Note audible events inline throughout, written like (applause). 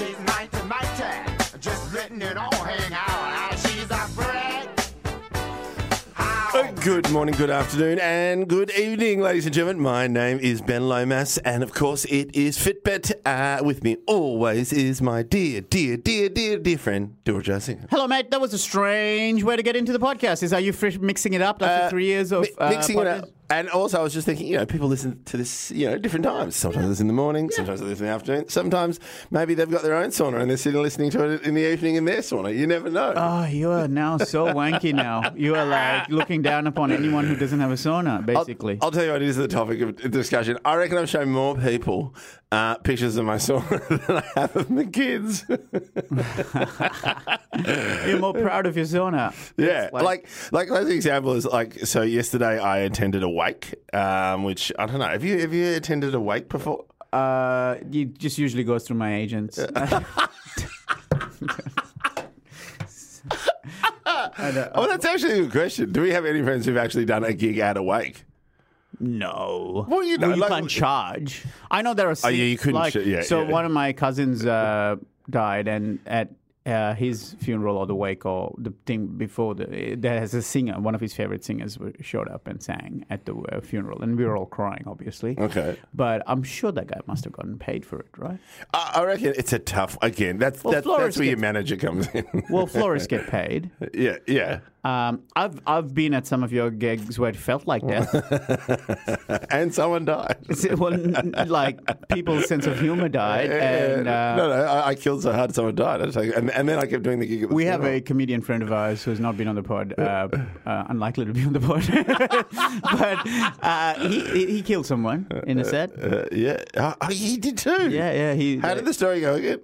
she's mighty, mighty. Just letting it all hang out. She's a bread. Uh, Good morning, good afternoon, and good evening, ladies and gentlemen. My name is Ben Lomas, and of course, it is Fitbit. Uh, with me always is my dear, dear, dear, dear, dear friend, Dora Josie. Hello, mate. That was a strange way to get into the podcast. Is are you fresh mixing it up after Uh, three years of Mi- uh, mixing it podcast? up. And also, I was just thinking, you know, people listen to this, you know, different times. Sometimes it's in the morning, sometimes it's in the afternoon. Sometimes maybe they've got their own sauna and they're sitting listening to it in the evening in their sauna. You never know. Oh, you are now so (laughs) wanky now. You are like looking down upon anyone who doesn't have a sauna, I'll- basically. I'll, tell you what is the topic of discussion. I reckon I've shown more people uh, pictures of my sauna (laughs) than I have of the kids. (laughs) You're more proud of your sauna. yeah, like, like like classic example is like so. Yesterday I attended a wake, um, which I don't know. Have you have you attended a wake before? uh, it just usually goes through my agents. (laughs) I Oh, that's actually a good question. Do we have any friends who've actually done a gig at a wake? No. Well, you know, you like- can't charge. I know there are. Oh, yeah, you couldn't Like, ch- yeah, so yeah. one of my cousins uh, died, and at uh, his funeral or the wake or the thing before the there has a singer, one of his favorite singers, showed up and sang at the uh, funeral, and we were all crying, obviously. Okay. But I'm sure that guy must have gotten paid for it, right? I, I reckon it's a tough. Again, that's Well, that, that's where your manager comes in. Well, florists (laughs) get paid. yeah, yeah. Um, I've I've been at some of your gigs where it felt like (laughs) that. And someone died. well, like people's sense of humor died, and uh, no, no, I, I killed so hard someone died. I just like- and, and then I kept doing the gig. The We have a comedian friend of ours who's not been on the pod, uh, uh, unlikely to be on the pod, (laughs) but uh, he, he he killed someone in a set. Uh, yeah, oh, he did too. Yeah, yeah. He How did the story go again?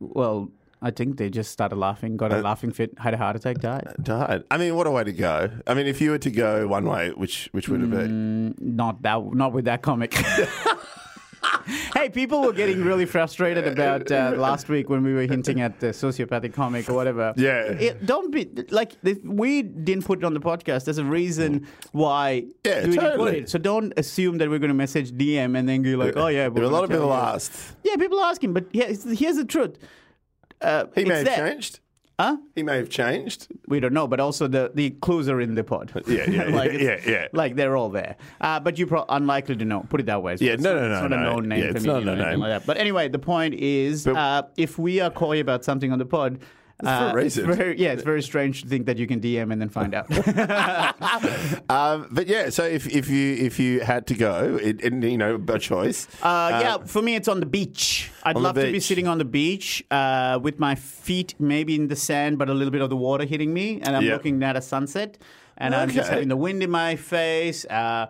well, I think they just started laughing, got a Uh, laughing fit, had a heart attack, died. Died. I mean, what a way to go. I mean, if you were to go one way, which which would it be? Mm, Not that, not with that comic. (laughs) (laughs) hey, people were getting really frustrated about uh, last week when we were hinting at the sociopathic comic or whatever. Yeah. It- don't be like if we didn't put it on the podcast. There's a reason why Yeah, we didn't put totally. it. So don't assume that we're going to message DM and then be like, oh yeah. There were a lot of people asked. Yeah, people are asking, but here's, here's the truth. Uh, He may have there. changed. Huh? He may have changed. We don't know, but also the, the clues are in the pod. Yeah, yeah, (laughs) like yeah, yeah. Like they're all there. Uh, but you're pro- unlikely to know. Put it that way. So Yeah, no, not, no, it's no, not a known name for me. Yeah, it's comedian not a or name. like that. But anyway, the point is, But- uh, if we are coy about something on the pod. For a uh, reason. It's very, yeah, it's very strange to think that you can DM and then find out. (laughs) Um, but yeah, so if, if you if you had to go, it, and you know, a choice. Uh, yeah, for me, it's on the beach. I'd love to be sitting on the beach uh, with my feet maybe in the sand, but a little bit of the water hitting me, and I'm Yeah. looking at a sunset, and I'm just having the wind in my face, uh,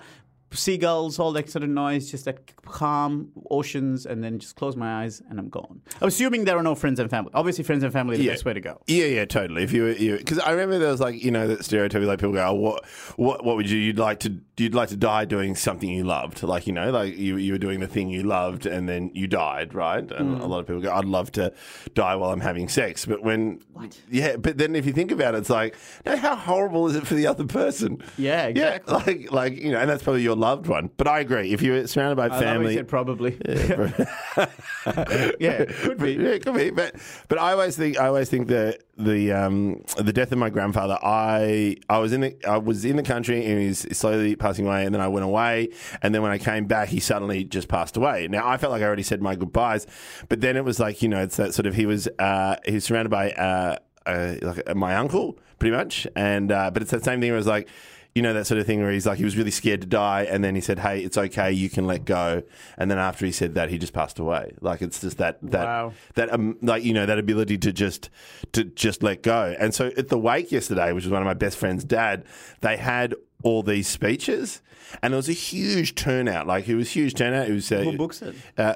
seagulls, all that sort of noise, just that calm oceans, and then just close my eyes and I'm gone. Assuming there are no friends and family. Obviously, friends and family are the Yeah. best way to go. Yeah, yeah, totally. If you you because I remember there was like you know that stereotype like people go, oh, what what what would you you'd like to you'd like to die doing something you loved, like you know like you you were doing the thing you loved and then you died, right? And Mm. a lot of people go, I'd love to die while I'm having sex, but when what? yeah, but then if you think about it, it's like, no, how horrible is it for the other person? Yeah, exactly. Yeah, like like you know, and that's probably your loved one. But I agree. If you're surrounded by I love how you family, said probably. (laughs) (laughs) yeah, could be. yeah, it could be. But but I always think I always think that the um the death of my grandfather. I I was in the I was in the country and he's slowly passing away, and then I went away, and then when I came back, he suddenly just passed away. Now I felt like I already said my goodbyes, but then it was like you know it's that sort of he was uh he was surrounded by uh, uh like uh, my uncle pretty much, and uh, but it's that same thing where it's like you know that sort of thing where he's like he was really scared to die and then he said hey it's okay you can let go and then after he said that he just passed away like it's just that that Wow. that um, like you know that ability to just to just let go and so at the wake yesterday which was one of my best friend's dad they had all these speeches and it was a huge turnout like it was huge turnout it was uh, Who books it? uh,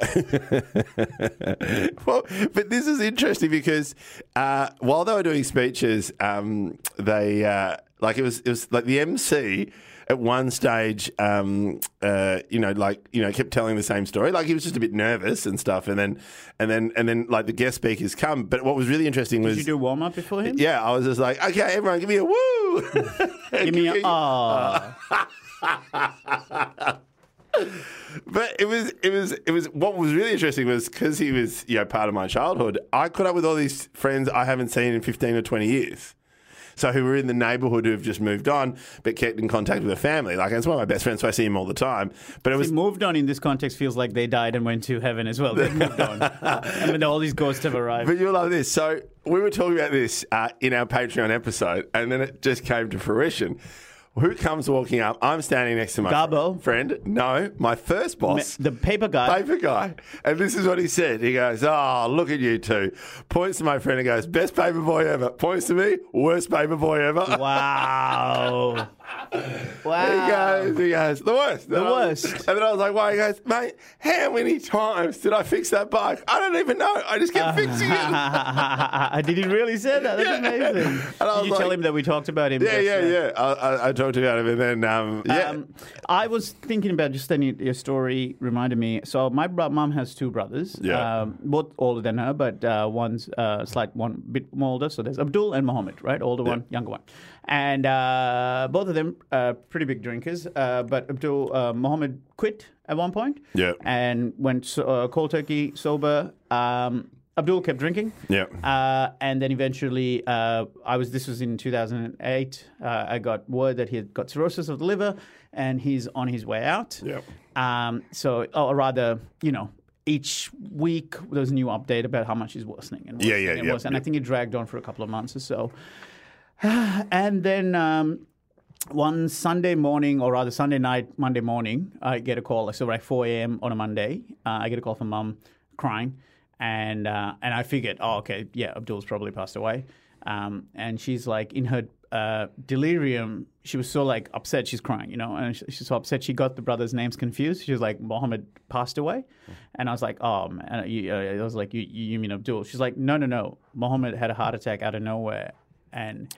(laughs) well, but this is interesting because uh, while they were doing speeches, um, they uh, like it was it was like the MC at one stage, um, uh, you know, like you know, kept telling the same story. Like he was just a bit nervous and stuff, and then and then and then like the guest speakers come. But what was really interesting was Did you do warm up before him? yeah, I was just like, okay, everyone, give me a woo. (laughs) Give me a (laughs) ah. (laughs) But it was, it was, it was. What was really interesting was because he was, you know, part of my childhood. I caught up with all these friends I haven't seen in fifteen or twenty years. So who were in the neighbourhood who've just moved on, but kept in contact with the family. Like it's one of my best friends, so I see him all the time. But it was moved on in this context feels like they died and went to heaven as well. They moved on. (laughs) I mean, all these ghosts have arrived. But you'll love this. So we were talking about this uh, in our Patreon episode, and then it just came to fruition. Who comes walking up? I'm standing next to my Garbo. friend. No, my first boss. the paper guy. Paper guy. And this is what he said. He goes, Oh, look at you two. Points to my friend and goes, Best paper boy ever. Points to me, worst paper boy ever. (laughs) Wow. Wow. goes, he goes, the worst. The And I worst. And then I was like, why? He goes, mate, how many times did I fix that bike? I don't even know. I just kept fixing it. (laughs) Did he really say that? That's Yeah. amazing. And I Did you tell him that we talked about him? Yeah, yeah, yeah. I, I, I talked about him, and then um, yeah, Um, I was thinking about just then your story reminded me. So my mom has two brothers, Yeah. um, both older than her, but uh, one's uh, slight one bit more older. So there's Abdul and Mohammed, right? Older one, younger one, and uh, both of them uh, pretty big drinkers. Uh, but Abdul uh, Mohammed quit at one point, Yeah. and went so- uh, cold turkey sober. Um, Abdul kept drinking. Yeah. Uh, and then eventually, uh, I was. This was in 2008. Uh, I got word that he had got cirrhosis of the liver, and he's on his way out. Yep. Um, so, or rather, you know, each week there was a new update about how much he's worsening and Yeah, worsening yeah, and yeah, worsening. And. I think it dragged on for a couple of months or so. (sighs) and then um, one Sunday morning, or rather Sunday night, Monday morning, I get a call. So like 4 a.m. on a Monday, uh, I get a call from mum crying, and uh, and I figured, oh, okay, yeah, Abdul's probably passed away. Um, and she's like in her uh, delirium, she was so like upset, she's crying, you know, and she- she's so upset she got the brothers' names confused. She was like, Mohammed passed away, and I was like, oh man, uh, I was like, you, you mean Abdul? She's like, no, no, no, Mohammed had a heart attack out of nowhere, and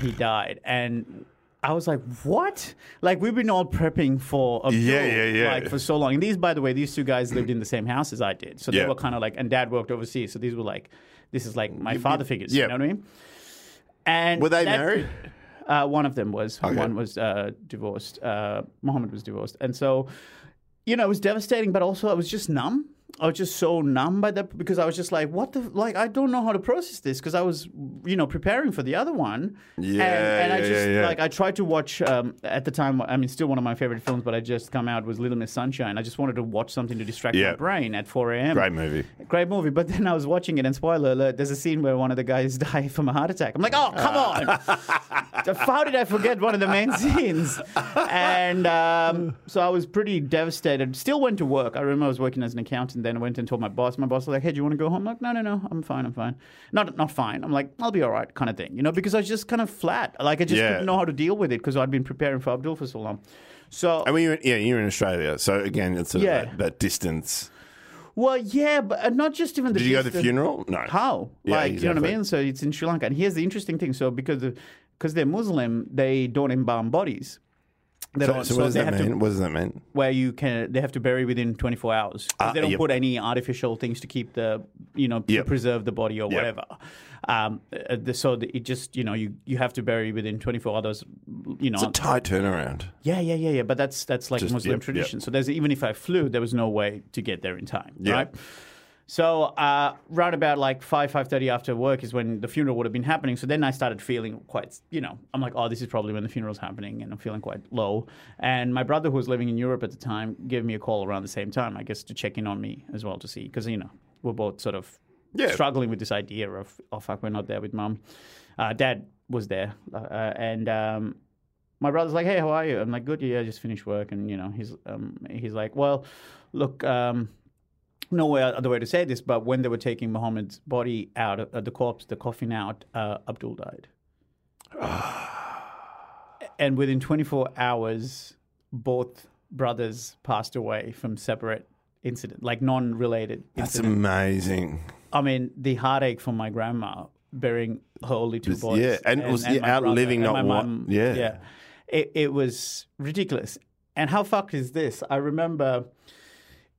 he died, and. I was like, "What?" Like we've been all prepping for Abdul, Yeah, yeah, yeah. like for so long. And these, by the way, these two guys lived in the same house as I did, so they Yeah. were kind of like. And Dad worked overseas, so these were like, this is like my father figures. yeah. You know what I mean? And Were they that- married? Uh, one of them was. Okay. One was uh, divorced. Uh, Mohammed was divorced, and so, you know, it was devastating. But also, I was just numb. I was just so numb by that because I was just like, what the like? I don't know how to process this because I was, you know, preparing for the other one. Yeah, and, and I just yeah, yeah. like I tried to watch um, at the time. I mean, still one of my favorite films, but I just come out was Little Miss Sunshine. I just wanted to watch something to distract Yeah. my brain at 4 a.m. Great movie. Great movie, but then I was watching it, and spoiler alert: there's a scene where one of the guys (laughs) die from a heart attack. I'm like, oh, come on! (laughs) How did I forget one of the main scenes? And um, so I was pretty devastated. Still went to work. I remember I was working as an accountant. Then I went and told my boss. My boss was like, "Hey, do you want to go home?" I'm like, "No, no, no. I'm fine. I'm fine. Not, not fine. I'm like, I'll be all right, kind of thing. You know, because I was just kind of flat. Like I just Yeah. didn't know how to deal with it because I'd been preparing for Abdul for so long. So I mean, you're, yeah, you're in Australia, so again, it's sort Yeah. that, that distance. well, yeah, but uh, not just even the. Did you go to the distance- funeral? No. How? Yeah, like, you know what I exactly. mean? So it's in Sri Lanka. And here's the interesting thing. So because because they're Muslim, they don't embalm bodies. They So, so what does they that mean? to what does that mean? where you can they have to bury within 24 hours. Ah, they don't yep. put any artificial things to keep the you know to Yep. preserve the body or Yep. whatever. Um, uh, the, so it just you know you you have to bury within 24 hours. You know, It's a tight turnaround. yeah, yeah, yeah, yeah. But that's that's like Just- Muslim tradition. So there's even if I flew, there was no way to get there in time, right? So uh, round about like five five thirty after work is when the funeral would have been happening. So then I started feeling quite, you know, I'm like, oh, this is probably when the funeral's happening, and I'm feeling quite low. And my brother, who was living in Europe at the time, gave me a call around the same time, I guess, to check in on me as well to see because you know we're both sort of Yeah. struggling with this idea of oh fuck, we're not there with mum. Uh, Dad was there, uh, and um, my brother's like, "Hey, how are you?" I'm like, "Good, yeah, I just finished work." And you know, he's um, he's like, "Well, look, um, no way other way to say this, but when they were taking Muhammad's body out, uh, the corpse, the coffin out, uh, Abdul died, (sighs) and within 24 hours, both brothers passed away from separate incident, like non-related That's incident. amazing. I mean, the heartache from my grandma burying her only two boys. yeah, and it was, yeah, my brother outliving not one- yeah. yeah. It, it was ridiculous. And how fucked is this? I remember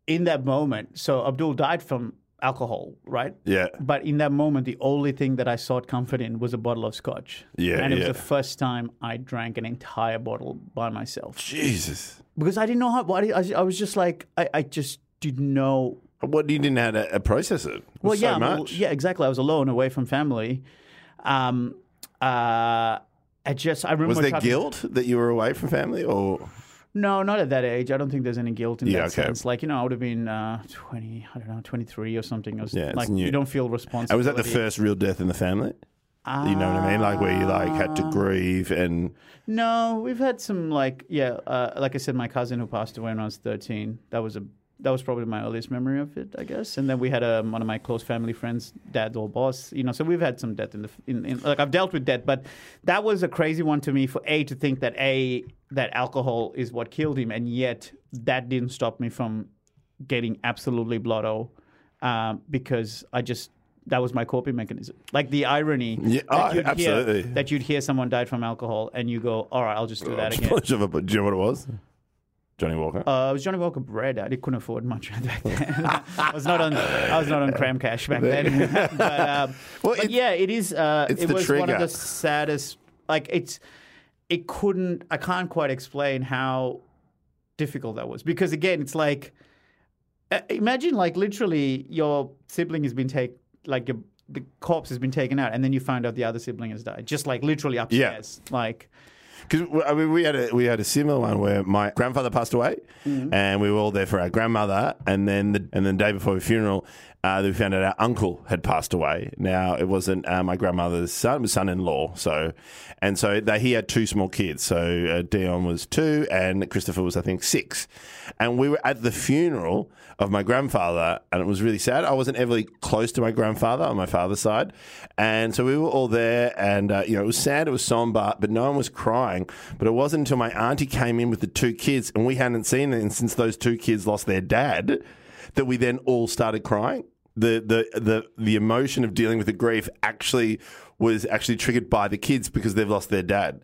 in that moment. So Abdul died from alcohol, right? Yeah. But in that moment, the only thing that I sought comfort in was a bottle of scotch. Yeah, and it yeah. was the first time I drank an entire bottle by myself Jesus. because I didn't know how. I, I was just like, I, I just didn't know What you didn't know how to uh, process it? well, so yeah, much. yeah, exactly. I was alone, away from family. Um, uh, I just I remember Was there guilt that you were away from family, or No, not at that age. I don't think there's any guilt in Yeah, that okay. sense. Like you know, I would have been uh, twenty, I don't know, twenty three or something. I was Yeah, it's like new. you don't feel responsible. and was that the first real death in the family? You know what I mean? Like where you like had Ah. to grieve and No, we've had some like yeah, uh, like I said, my cousin who passed away when I was thirteen. That was a that was probably my earliest memory of it, I guess. And then we had um, one of my close family friends, dad or boss. You know, so we've had some death in the in, in like I've dealt with death, but that was a crazy one to me for a to think that a that alcohol is what killed him, and yet that didn't stop me from getting absolutely blotto um, because I just. That was my coping mechanism. Like the irony Yeah, that, oh, you'd absolutely. Hear, that you'd hear someone died from alcohol and you go, all right, I'll just do that again. Much of a- Do you know what it was? Johnnie Walker. Uh, it was Johnnie Walker bread. I couldn't afford much back then. (laughs) I was not on. I was not on cram cash back then. (laughs) (laughs) but, um, Well, but it- yeah, it is. Uh, it was one of the saddest. Like it's. It couldn't. I can't quite explain how difficult that was because again, it's like. uh, Imagine like literally your sibling has been taken, like your the corpse has been taken out, and then you find out the other sibling has died. Just like literally upstairs. Like Because I mean, we had a we had a similar one where my grandfather passed away, Mm-hmm. and we were all there for our grandmother, and then the and then the day before the funeral, uh, we found out our uncle had passed away. Now it wasn't uh, my grandmother's son, was son-in-law. So, and so he had two small kids. So uh, Dion was two, and Christopher was I think six, and we were at the funeral of my grandfather, and it was really sad. I wasn't ever close to my grandfather on my father's side, and so we were all there, and uh, you know it was sad, it was somber, but no one was crying. But it wasn't until my auntie came in with the two kids, and we hadn't seen them since those two kids lost their dad, that we then all started crying. The the the the emotion of dealing with the grief actually was actually triggered by the kids because they've lost their dad.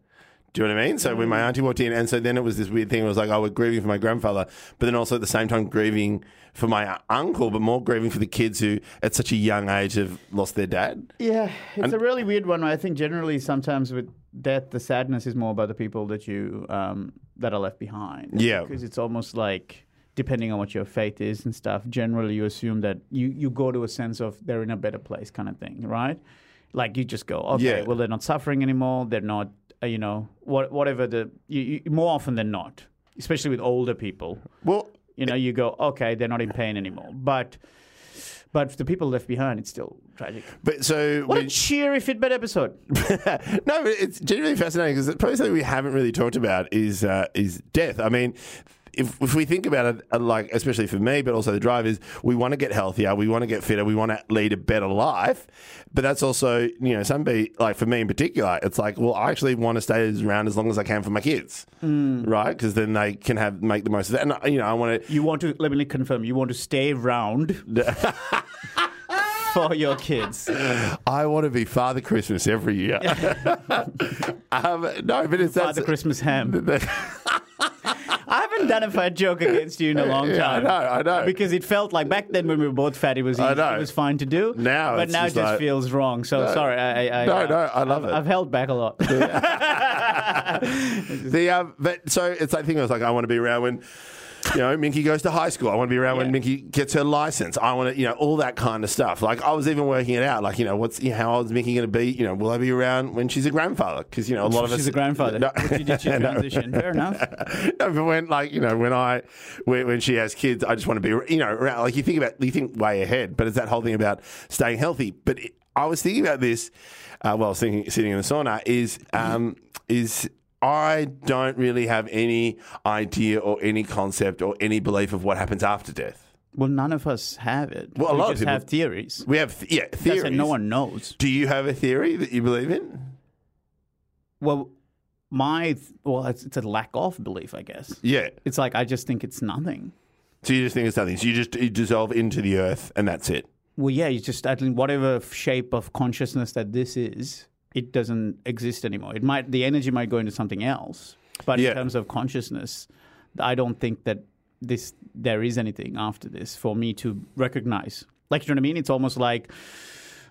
Do you know what I mean? So when my auntie walked in, and so then it was this weird thing. It was like, oh, we're grieving for my grandfather, but then also at the same time grieving for my uncle, but more grieving for the kids who, at such a young age, have lost their dad. Yeah, it's a really weird one. I think generally sometimes with death, the sadness is more about the people that you um, that are left behind. Yeah. because it's almost like depending on what your faith is and stuff. Generally, you assume that you you go to a sense of they're in a better place, kind of thing, right? Like you just go, okay, Yeah. well they're not suffering anymore. They're not, uh, you know, what whatever the you, you, more often than not, especially with older people. Well, You know, you go, okay, they're not in pain anymore, but. But for the people left behind, it's still tragic. but so What when- a cheery Fitbit episode. (laughs) no, but it's genuinely fascinating because probably something we haven't really talked about is uh, is death. I mean. If, if we think about it, uh, like especially for me, but also the drivers, we want to get healthier, we want to get fitter, we want to lead a better life. But that's also, you know, some be like for me in particular, it's like, well, I actually want to stay around as long as I can for my kids, right? Because then they can have make the most of that. And uh, you know, I want to You want to let me confirm. You want to stay around (laughs) (laughs) for your kids. I want to be Father Christmas every year. (laughs) um, no, but it's that's Father Christmas ham. I haven't done a fat joke against you in a (laughs) long time. Yeah, I know, I know. Because it felt like back then when we were both fat, it was I know. it was fine to do. Now but it's now it just like- feels wrong. So sorry, I, I, I No, no, I love I've, it. I've held back a lot. (laughs) The um, but so it's like thing. I was like, I want to be around when. You know, Minky goes to high school. I want to be around when Yeah. Minky gets her license. I want to, you know, all that kind of stuff. Like I was even working it out. Like, you know, what's you know, how old is Minky going to be? You know, will I be around when she's a grandfather? Because you know, a lot of us. She's a grandfather. No. She did she (laughs) No. transition. Fair enough. (laughs) no, but when like you know when I when, when she has kids, I just want to be you know around. Like you think about you think way ahead, but it's that whole thing about staying healthy. But it, I was thinking about this uh, while was thinking, sitting in the sauna. Is um, is I don't really have any idea or any concept or any belief of what happens after death. Well, none of us have it. Well, a we lot of just people- have theories. We have th- yeah theories. it, no one knows. Do you have a theory that you believe in? Well, my well, it's, it's a lack of belief, I guess. Yeah. It's like I just think it's nothing. So you just think it's nothing. So you just you dissolve into the earth and that's it. Well, yeah, you just whatever shape of consciousness that this is, it doesn't exist anymore. It might the energy might go into something else, but Yeah. in terms of consciousness, I don't think that this there is anything after this for me to recognize. Like, you know what I mean? It's almost like,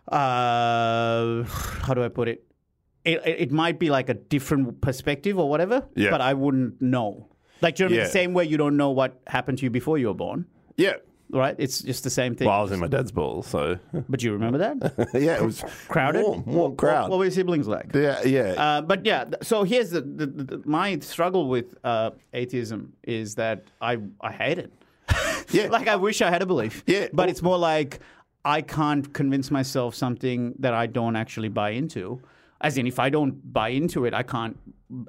uh, how do I put it? It, it might be like a different perspective or whatever, Yeah. but I wouldn't know. Like, you know what I mean? Yeah. The same way you don't know what happened to you before you were born, Yeah. Right? It's just the same thing. Well, I was in my dad's ball, so (laughs) But you remember that? (laughs) yeah, it was Crowded? warm, warm crowd. What, what were your siblings like? yeah, yeah. Uh, but yeah, so here's the, the, the, my struggle with uh, atheism is that I I hate it. (laughs) Yeah. like I wish I had a belief. Yeah. but it's more like I can't convince myself something that I don't actually buy into. As in, if I don't buy into it, I can't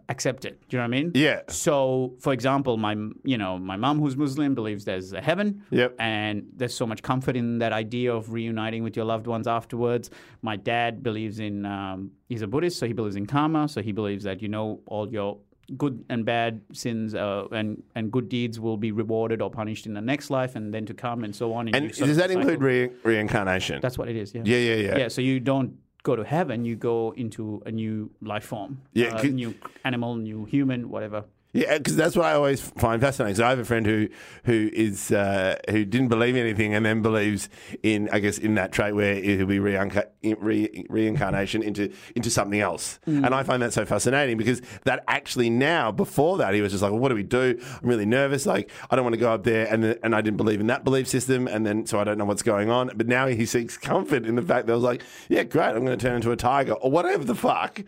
accept it. Do you know what I mean? Yeah. So, for example, my you know my mom who's Muslim believes there's a heaven. Yep. And there's so much comfort in that idea of reuniting with your loved ones afterwards. My dad believes in um, he's a Buddhist, so he believes in karma. So he believes that you know all your good and bad sins uh, and and good deeds will be rewarded or punished in the next life and then to come and so on. and sort does that include re- reincarnation? That's what it is. Yeah. Yeah, yeah, yeah. Yeah. So you don't go to heaven; you go into a new life form. Yeah, uh, new animal, new human, whatever. Yeah, because that's what I always find fascinating. So I have a friend who who is uh, who didn't believe anything and then believes in, I guess, in that trait where it'll be reinca- re- reincarnation into into something else. Mm. And I find that so fascinating because that actually now, before that, he was just like, well, "What do we do? I'm really nervous. Like, I don't want to go up there." And and I didn't believe in that belief system, and then so I don't know what's going on. But now he seeks comfort in the fact that I was like, "Yeah, great. I'm going to turn into a tiger or whatever the fuck."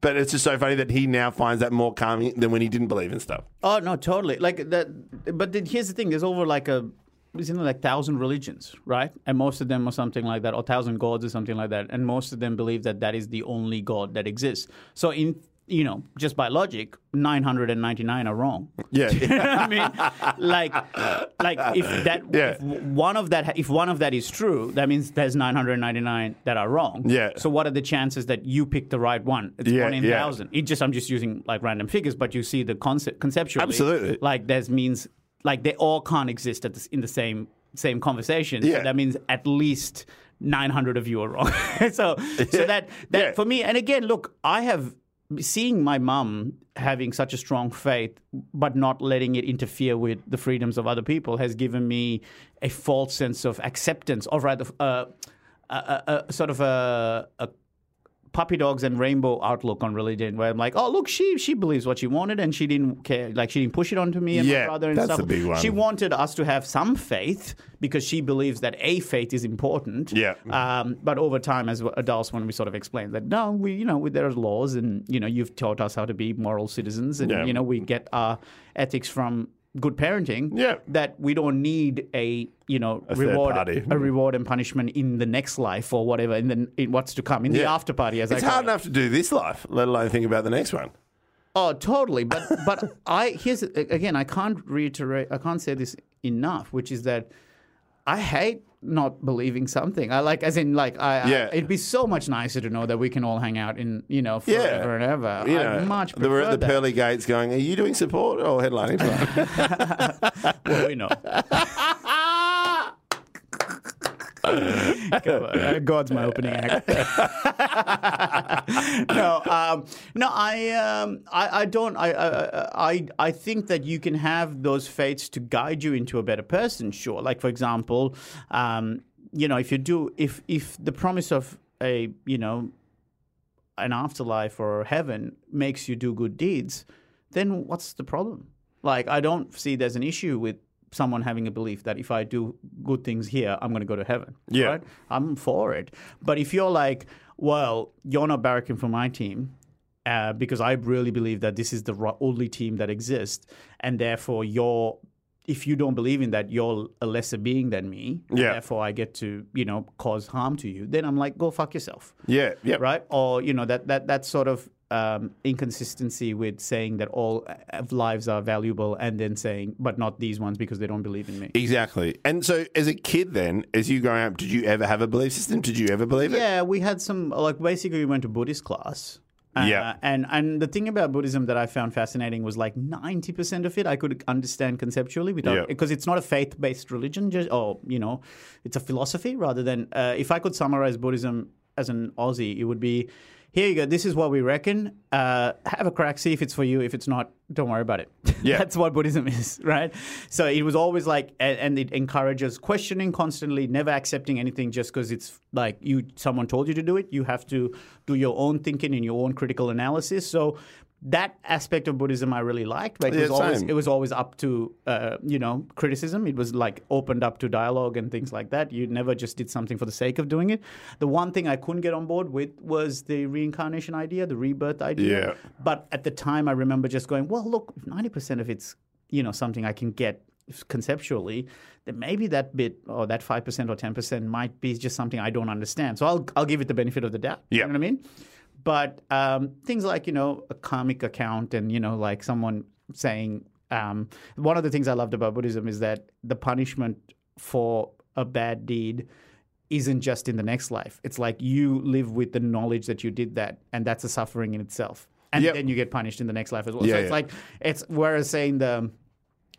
But it's just so funny that he now finds that more calming than when he didn't believe in stuff. Oh no, totally. Like that. But then here's the thing: there's over like a, isn't it like thousand religions, right? And most of them are something like that, or thousand gods or something like that. And most of them believe that that is the only god that exists. So in you know, just by logic, 999 are wrong. Yeah. (laughs) You know I mean? Like, like if that, Yeah. if one of that, if one of that is true, that means there's 999 that are wrong. Yeah. So what are the chances that you pick the right one? It's Yeah, one in yeah. thousand. It just, I'm just using like random figures, but you see the concept conceptually. Absolutely. Like that means like they all can't exist at the, in the same same conversation. Yeah. So that means at least 900 of you are wrong. (laughs) so so that that Yeah. for me, and again, look, I have seeing my mum having such a strong faith but not letting it interfere with the freedoms of other people has given me a false sense of acceptance or rather uh, a, a, a sort of a, a puppy dogs and rainbow outlook on religion where I'm like, oh look, she she believes what she wanted and she didn't care like she didn't push it onto me and Yeah, my brother and that's stuff. a big one. She wanted us to have some faith because she believes that a faith is important. Yeah. Um, but over time, as adults, when we sort of explain that no, we you know we, there are laws and you know you've taught us how to be moral citizens and Yeah. you know we get our ethics from good parenting. Yeah. That we don't need a you know A reward party. a reward and punishment in the next life or whatever in the in what's to come in the after party as It's hard it. enough to do this life, let alone think about the next one. Oh, totally. But but (laughs) I here's again. I can't reiterate. I can't say this enough. Which is that I hate not believing something. I like, as in, like, I, I- Yeah. it'd be so much nicer to know that we can all hang out in, you know, Yeah. forever and ever. You I know, much they were prefer at the that. pearly gates going, Are you doing support or headlining? (laughs) Well, we know. (laughs) (laughs) Uh, God's my opening act. (laughs) no, um, no, I, um, I, I don't. I, I, I, I think that you can have those fates to guide you into a better person. Sure, like for example, um, you know, if you do, if if the promise of a, you know, an afterlife or heaven makes you do good deeds, then what's the problem? Like, I don't see there's an issue with someone having a belief that if I do good things here, I'm going to go to heaven. Yeah. Right? I'm for it. But if you're like, well, you're not barracking for my team, uh, because I really believe that this is the only team that exists, and therefore you're. If you don't believe in that, you're a lesser being than me. Yeah. Therefore, I get to, you know, cause harm to you. Then I'm like, go fuck yourself yeah, yeah. right? Or you know that that that sort of um, inconsistency with saying that all lives are valuable and then saying, but not these ones because they don't believe in me. Exactly. And so, as a kid, then, as you growing up, did you ever have a belief system? Did you ever believe it? Yeah, we had some like basically we went to Buddhist class. Uh, Yeah. and and the thing about Buddhism that I found fascinating was like ninety percent of it I could understand conceptually without Yeah. because it's not a faith based religion, just or you know, it's a philosophy rather than. Uh, if I could summarize Buddhism as an Aussie, it would be here you go. This is what we reckon. Uh, have a crack. See if it's for you. If it's not, don't worry about it. (laughs) Yeah. That's what Buddhism is, (laughs) right? So it was always like, and, and it encourages questioning constantly, never accepting anything just because it's like you, someone told you to do it. You have to do your own thinking and your own critical analysis. So that aspect of Buddhism I really liked. But it Yeah, was always it was always up to uh, you know criticism. It was like opened up to dialogue and things like that. You never just did something for the sake of doing it. The one thing I couldn't get on board with was the reincarnation idea, the rebirth idea. Yeah. But at the time, I remember just going, well, look, ninety percent of it's you know something I can get conceptually then maybe that bit or that 5% or 10% might be just something I don't understand. So I'll, I'll give it the benefit of the doubt. Yeah. You know what I mean? But um, things like, you know, a comic account and, you know, like someone saying, um, one of the things I loved about Buddhism is that the punishment for a bad deed isn't just in the next life. It's like you live with the knowledge that you did that, and that's a suffering in itself. And Yep. then you get punished in the next life as well. Yeah, so it's yeah. like it's whereas saying the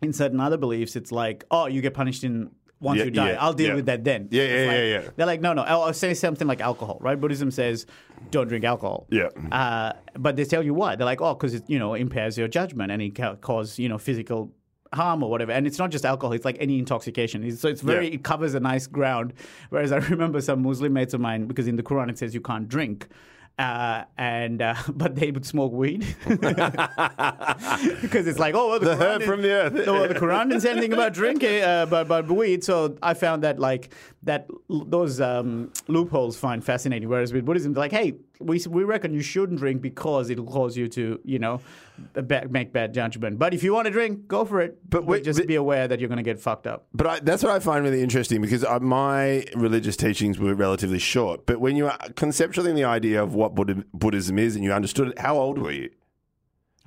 in certain other beliefs, it's like, oh, you get punished in once Yeah, you die. yeah, I'll deal yeah. with that then. Yeah, yeah, like- yeah, yeah. They're like, no, no. I'll, say something like alcohol, right? Buddhism says, don't drink alcohol. Yeah. Uh, but they tell you why. They're like, oh, because it you know impairs your judgment and it can cause you know physical harm or whatever. And it's not just alcohol; it's like any intoxication. It's- So it's very Yeah. it covers a nice ground. Whereas I (laughs) remember some Muslim mates of mine because in the Quran it says you can't drink. Uh, and uh, (laughs) but they would smoke weed (laughs) (laughs) because it's like oh well, the, The Quran herb from the earth. no, well, the Quran didn't say anything about drinking, uh, but but weed. So I found that like that those um, loopholes find fascinating. Whereas with Buddhism, like, hey, we we reckon you shouldn't drink because it'll cause you to you know ba- make bad judgment. But if you want to drink, go for it. But But, wait, just but- be aware that you're going to get fucked up. But I, that's what I find really interesting because uh, my religious teachings were relatively short. But when you are conceptually the idea of what Buddha, Buddhism is and you understood it, how old were you?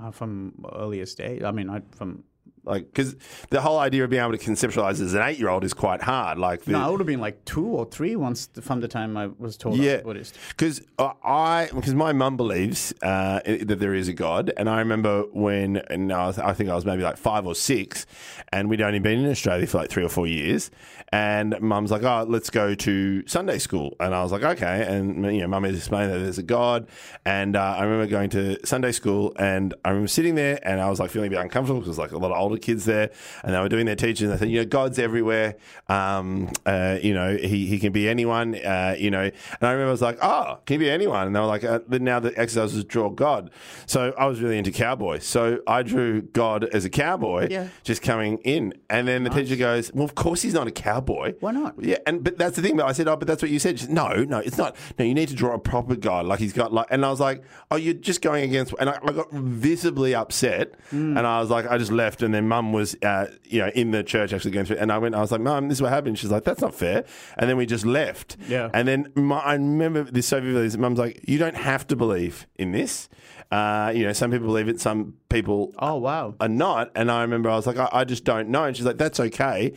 Uh, from earliest age, I mean, I, from Like, because the whole idea of being able to conceptualize as an eight year old is quite hard. Like, the, no, I would have been like two or three once from the time I was told I was Buddhist. because I because my mum believes uh, that there is a God, and I remember when and I, was, I think I was maybe like five or six, and we'd only been in Australia for like three or four years, and mum's like, "Oh, let's go to Sunday school," and I was like, "Okay," and you know, mum is explaining that there's a God, and uh, I remember going to Sunday school, and I remember sitting there, and I was like feeling a bit uncomfortable because like a lot of older kids there, and they were doing their teaching. and They said, "You know, God's everywhere. Um, uh, you know, he he can be anyone. Uh, you know." And I remember I was like, "Oh, can he be anyone?" And they were like, uh, "But now the exercise was draw God." So I was really into cowboy. So I drew God as a cowboy, Yeah. just coming in, and then the teacher goes, "Well, of course he's not a cowboy. Why not? Yeah, and but that's the thing. But I said, "Oh, but that's what you said." Said, no, no, it's not. No, you need to draw a proper God. Like he's got like, and I was like, "Oh, you're just going against." And I, I got visibly upset, Hmm. and I was like, I just left. And then Mum was, uh, you know, in the church actually going through, and I went, I was like, "Mum, this is what happened." She's like, "That's not fair." And then we just left. Yeah. And then my, I remember this so vividly. Mum's like, "You don't have to believe in this." Uh, you know, some people believe it, some people Oh wow. are not. And I remember I was like, I, I just don't know. And she's like, that's okay.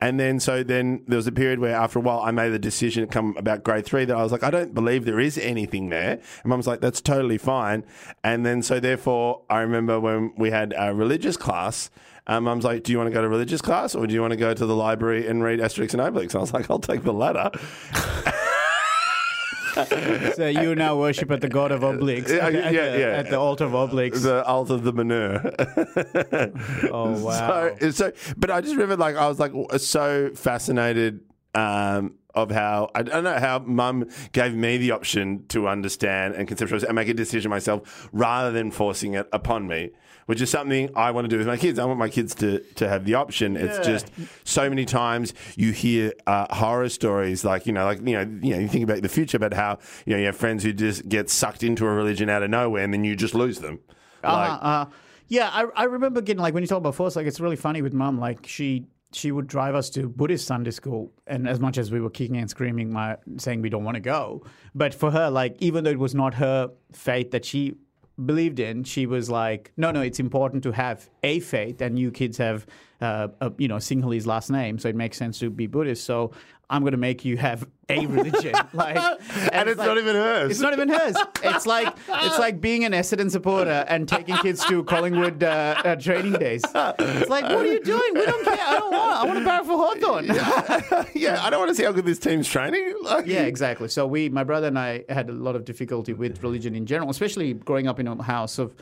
And then, so then there was a period where after a while I made the decision to come about grade three that I was like, I don't believe there is anything there. And mum's like, that's totally fine. And then, so therefore, I remember when we had a religious class, um, mum's like, do you want to go to religious class or do you want to go to the library and read Asterix and Obelix? And I was like, I'll take the latter. (laughs) So you now worship at the god of Obelix. Yeah, at, the- yeah, yeah. At the altar of Obelix. The altar of the manure. (laughs) oh (laughs) wow. So, so, but I just remember, like, I was like so fascinated um, of how I don't know how Mum gave me the option to understand and conceptualize and make a decision myself, rather than forcing it upon me. Which is something I want to do with my kids. I want my kids to, to have the option. It's Yeah. just so many times you hear uh, horror stories, like you know, like you know, you know, you think about the future, about how you know you have friends who just get sucked into a religion out of nowhere, and then you just lose them. Uh, Like, uh, yeah, I, I remember getting like when you talk about force, like it's really funny with mum. Like she she would drive us to Buddhist Sunday school, and as much as we were kicking and screaming, my saying we don't want to go, but for her, like even though it was not her faith that she believed in, she was like, no, no, it's important to have a faith, and you kids have, uh, a, you know, Sinhalese last name, so it makes sense to be Buddhist. So I'm going to make you have a religion. (laughs) Like, And it's not even hers. It's not even hers. It's like it's like being an Essendon supporter and taking kids to Collingwood uh, uh, training days. It's like, what are you doing? We don't care. I don't want. I want to barrack for Hawthorn. Yeah. (laughs) yeah, I don't want to see how good this team's training. Like, exactly. So we, my brother and I, had a lot of difficulty with religion in general, especially growing up in a house of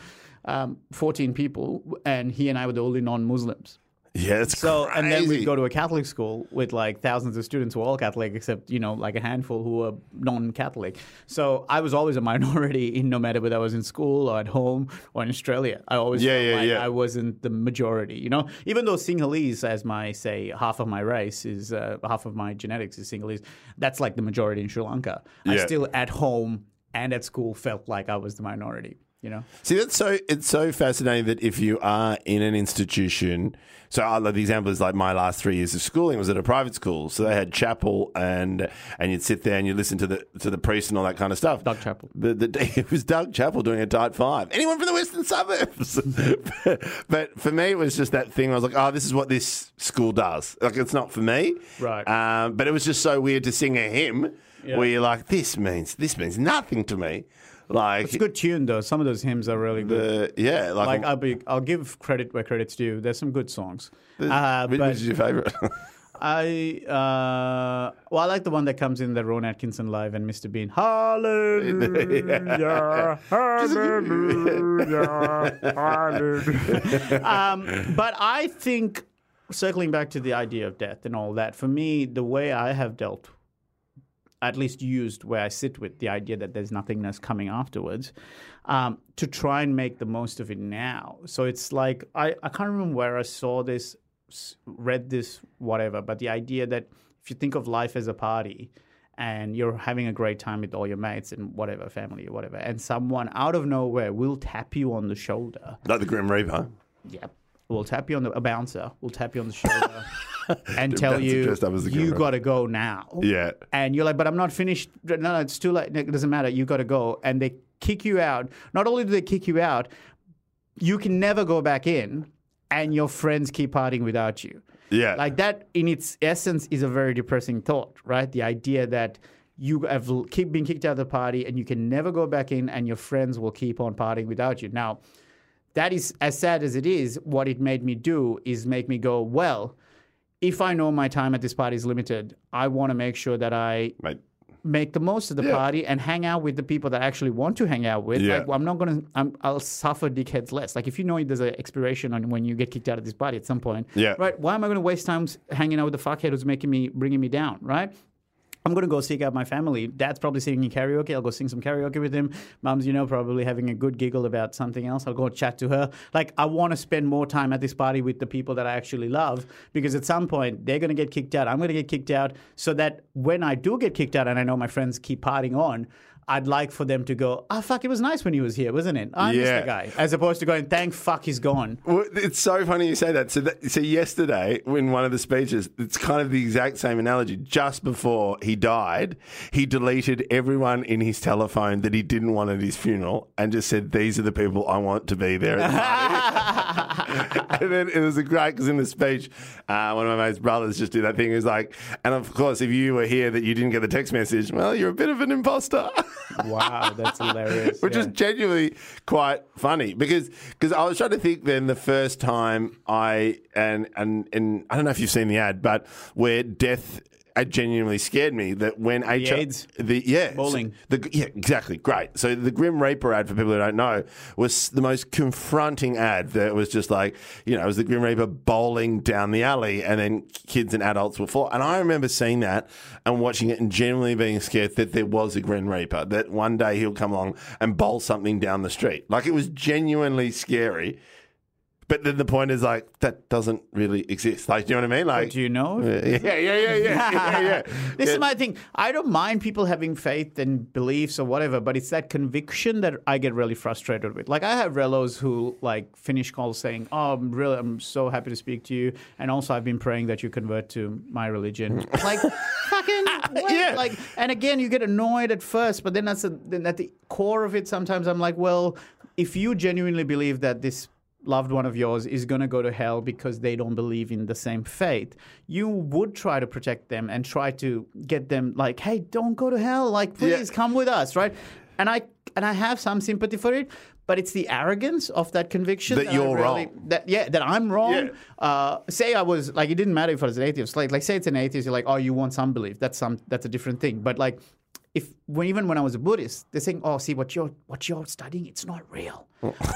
um, 14 people, and he and I were the only non-Muslims. Yeah, it's So crazy. and then we'd go to a Catholic school with like thousands of students who are all Catholic, except you know like a handful who are non-Catholic. So I was always a minority in no matter whether I was in school or at home or in Australia. I always Yeah, felt yeah, like yeah. I wasn't the majority. You know, even though Sinhalese, as my say half of my race is uh, half of my genetics is Sinhalese, that's like the majority in Sri Lanka. I still at home and at school felt like I was the minority. You know. See, that's so it's so fascinating that if you are in an institution, so uh, the example is like my last three years of schooling was at a private school, so they had chapel and and you'd sit there and you listen to the to the priest and all that kind of stuff. Doug Chapel, But the, (laughs) it was Doug Chapel doing a tight five. Anyone from the western suburbs? (laughs) but for me, it was just that thing. I was like, oh, this is what this school does. Like, it's not for me. Right. Um, but it was just so weird to sing a hymn Yeah. where you're like, this means this means nothing to me. Like, It's a good tune though. Some of those hymns are really good. the yeah, like, like I'll be, I'll give credit where credit's due. There's some good songs. Uh, which, but is your favorite? (laughs) I uh, well, I like the one that comes in the Rowan Atkinson live and Mr. Bean. Hallelujah, (laughs) hallelujah, hallelujah. um, but I think circling back to the idea of death and all that, for me, the way I have dealt at least used where I sit with the idea that there's nothingness coming afterwards, um, to try and make the most of it now. So it's like I, I can't remember where I saw this, read this, whatever, but the idea that if you think of life as a party and you're having a great time with all your mates and whatever, family or whatever, and someone out of nowhere will tap you on the shoulder. like the Grim Reaper. Yep. We'll tap you on the a bouncer. We'll tap you on the shoulder (laughs) and tell you dressed up as the you got to go now. Yeah. And you're like, but I'm not finished. No, no, it's too late. It doesn't matter. You got to go. And they kick you out. Not only do they kick you out, you can never go back in, and your friends keep partying without you. Yeah. Like that, in its essence, is a very depressing thought, right? The idea that you have keep being kicked out of the party and you can never go back in, and your friends will keep on partying without you. Now, that is as sad as it is. What it made me do is make me go, well, if I know my time at this party is limited, I want to make sure that I Mate. make the most of the Yeah. party and hang out with the people that I actually want to hang out with. Yeah. Like, I'm not gonna, I'm, I'll suffer dickheads less. Like, if you know there's an expiration on when you get kicked out of this party at some point, Yeah. right? Why am I gonna waste time hanging out with the fuckhead who's making me, bringing me down, right? I'm gonna go seek out my family. Dad's probably singing karaoke. I'll go sing some karaoke with him. Mum's, you know, probably having a good giggle about something else. I'll go chat to her. Like, I want to spend more time at this party with the people that I actually love because at some point they're gonna get kicked out. I'm gonna get kicked out so that when I do get kicked out and I know my friends keep partying on. I'd like for them to go, oh, fuck, it was nice when he was here, wasn't it? I miss Yeah. the guy. As opposed to going, thank fuck he's gone. Well, it's so funny you say that. So, that, so yesterday, in one of the speeches, it's kind of the exact same analogy. Just before he died, he deleted everyone in his telephone that he didn't want at his funeral, and just said, "These are the people I want to be there." At the party." (laughs) and then it was great because in the speech, uh, one of my mate's brothers just did that thing. He was like, "And of course, if you were here that you didn't get the text message, well, you're a bit of an imposter." (laughs) Wow, that's (laughs) hilarious. which Yeah. is genuinely quite funny because because I was trying to think then the first time I and and and I don't know if you've seen the ad, but where death. It genuinely scared me that when HR, AIDS? the yeah, Bowling. so the yeah, exactly, great. So the Grim Reaper ad for people who don't know was the most confronting ad. That was just like you know, it was the Grim Reaper bowling down the alley, and then kids and adults were fall. And I remember seeing that and watching it, and genuinely being scared that there was a Grim Reaper. That one day he'll come along and bowl something down the street. Like it was genuinely scary. But then the point is like that doesn't really exist. Like, do you know what I mean? Like, Do you know? yeah, yeah, yeah, yeah, yeah, yeah. (laughs) this is my thing. I don't mind people having faith and beliefs or whatever, but it's that conviction that I get really frustrated with. Like I have relos who like finish calls saying, "Oh, I'm really, I'm so happy to speak to you," and also I've been praying that you convert to my religion. (laughs) like fucking (laughs) what? Yeah. Like, and again, you get annoyed at first, but then that's a, then at the core of it. Sometimes I'm like, well, if you genuinely believe that this loved one of yours is going to go to hell because they don't believe in the same faith, you would try to protect them and try to get them like, hey, don't go to hell. Like, please Yeah. come with us, right? And I and I have some sympathy for it, but it's the arrogance of that conviction That I you're really- wrong. That yeah, that I'm wrong. Yeah. Uh, say I was like, it didn't matter if I was an atheist. Like, like say it's an atheist, you're like, oh, you want some belief. That's some. That's a different thing. But like, if when even when I was a Buddhist, they're saying, oh, see what you're what you're studying, it's not real.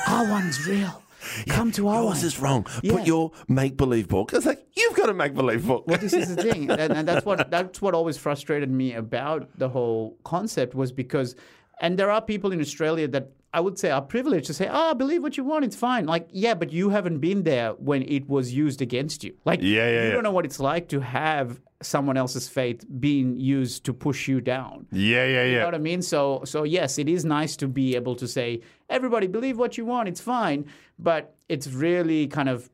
Our one's real. Come to our. Yours is wrong. Yeah. Put your make believe book. It's like you've got a make believe book. Well, this is the thing, (laughs) and, and that's what that's what always frustrated me about the whole concept was because, and there are people in Australia that I would say are privileged to say, "Ah, believe what you want, it's fine." Like, yeah, but you haven't been there when it was used against you. Like, Yeah, yeah, you yeah. don't know what it's like to have someone else's faith being used to push you down. yeah, yeah, yeah. You know what I mean? So, so yes, it is nice to be able to say, everybody believe what you want, it's fine. But it's really kind of,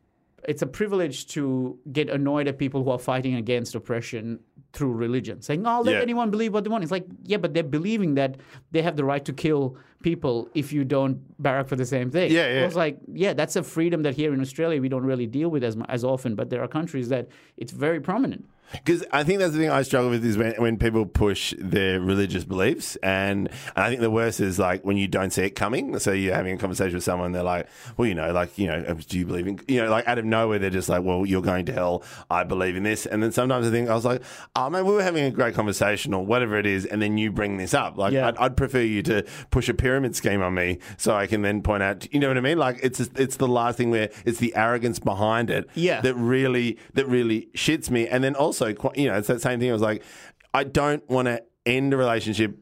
it's a privilege to get annoyed at people who are fighting against oppression through religion, saying, "Oh, let Yeah. anyone believe what they want." It's like, yeah, but they're believing that they have the right to kill people if you don't barrack for the same thing. Yeah, yeah. It's like, yeah, that's a freedom that here in Australia we don't really deal with as as often, but there are countries that it's very prominent. Because I think that's the thing I struggle with is when, when people push their religious beliefs, and, and I think the worst is like when you don't see it coming. So you're having a conversation with someone, they're like, "Well, you know, like you know, uh, do you believe in?" You know, like out of nowhere, they're just like, "Well, you're going to hell. I believe in this." And then sometimes I think I was like, "Oh man, we were having a great conversation or whatever it is," and then you bring this up. Like, Yeah. I'd, I'd prefer you to push a pyramid scheme on me so I can then point out. You know what I mean? Like it's it's the last thing where it's the arrogance behind it Yeah. that really that really shits me. And then also, qu- you know, it's that same thing. I was like, I don't want to end a relationship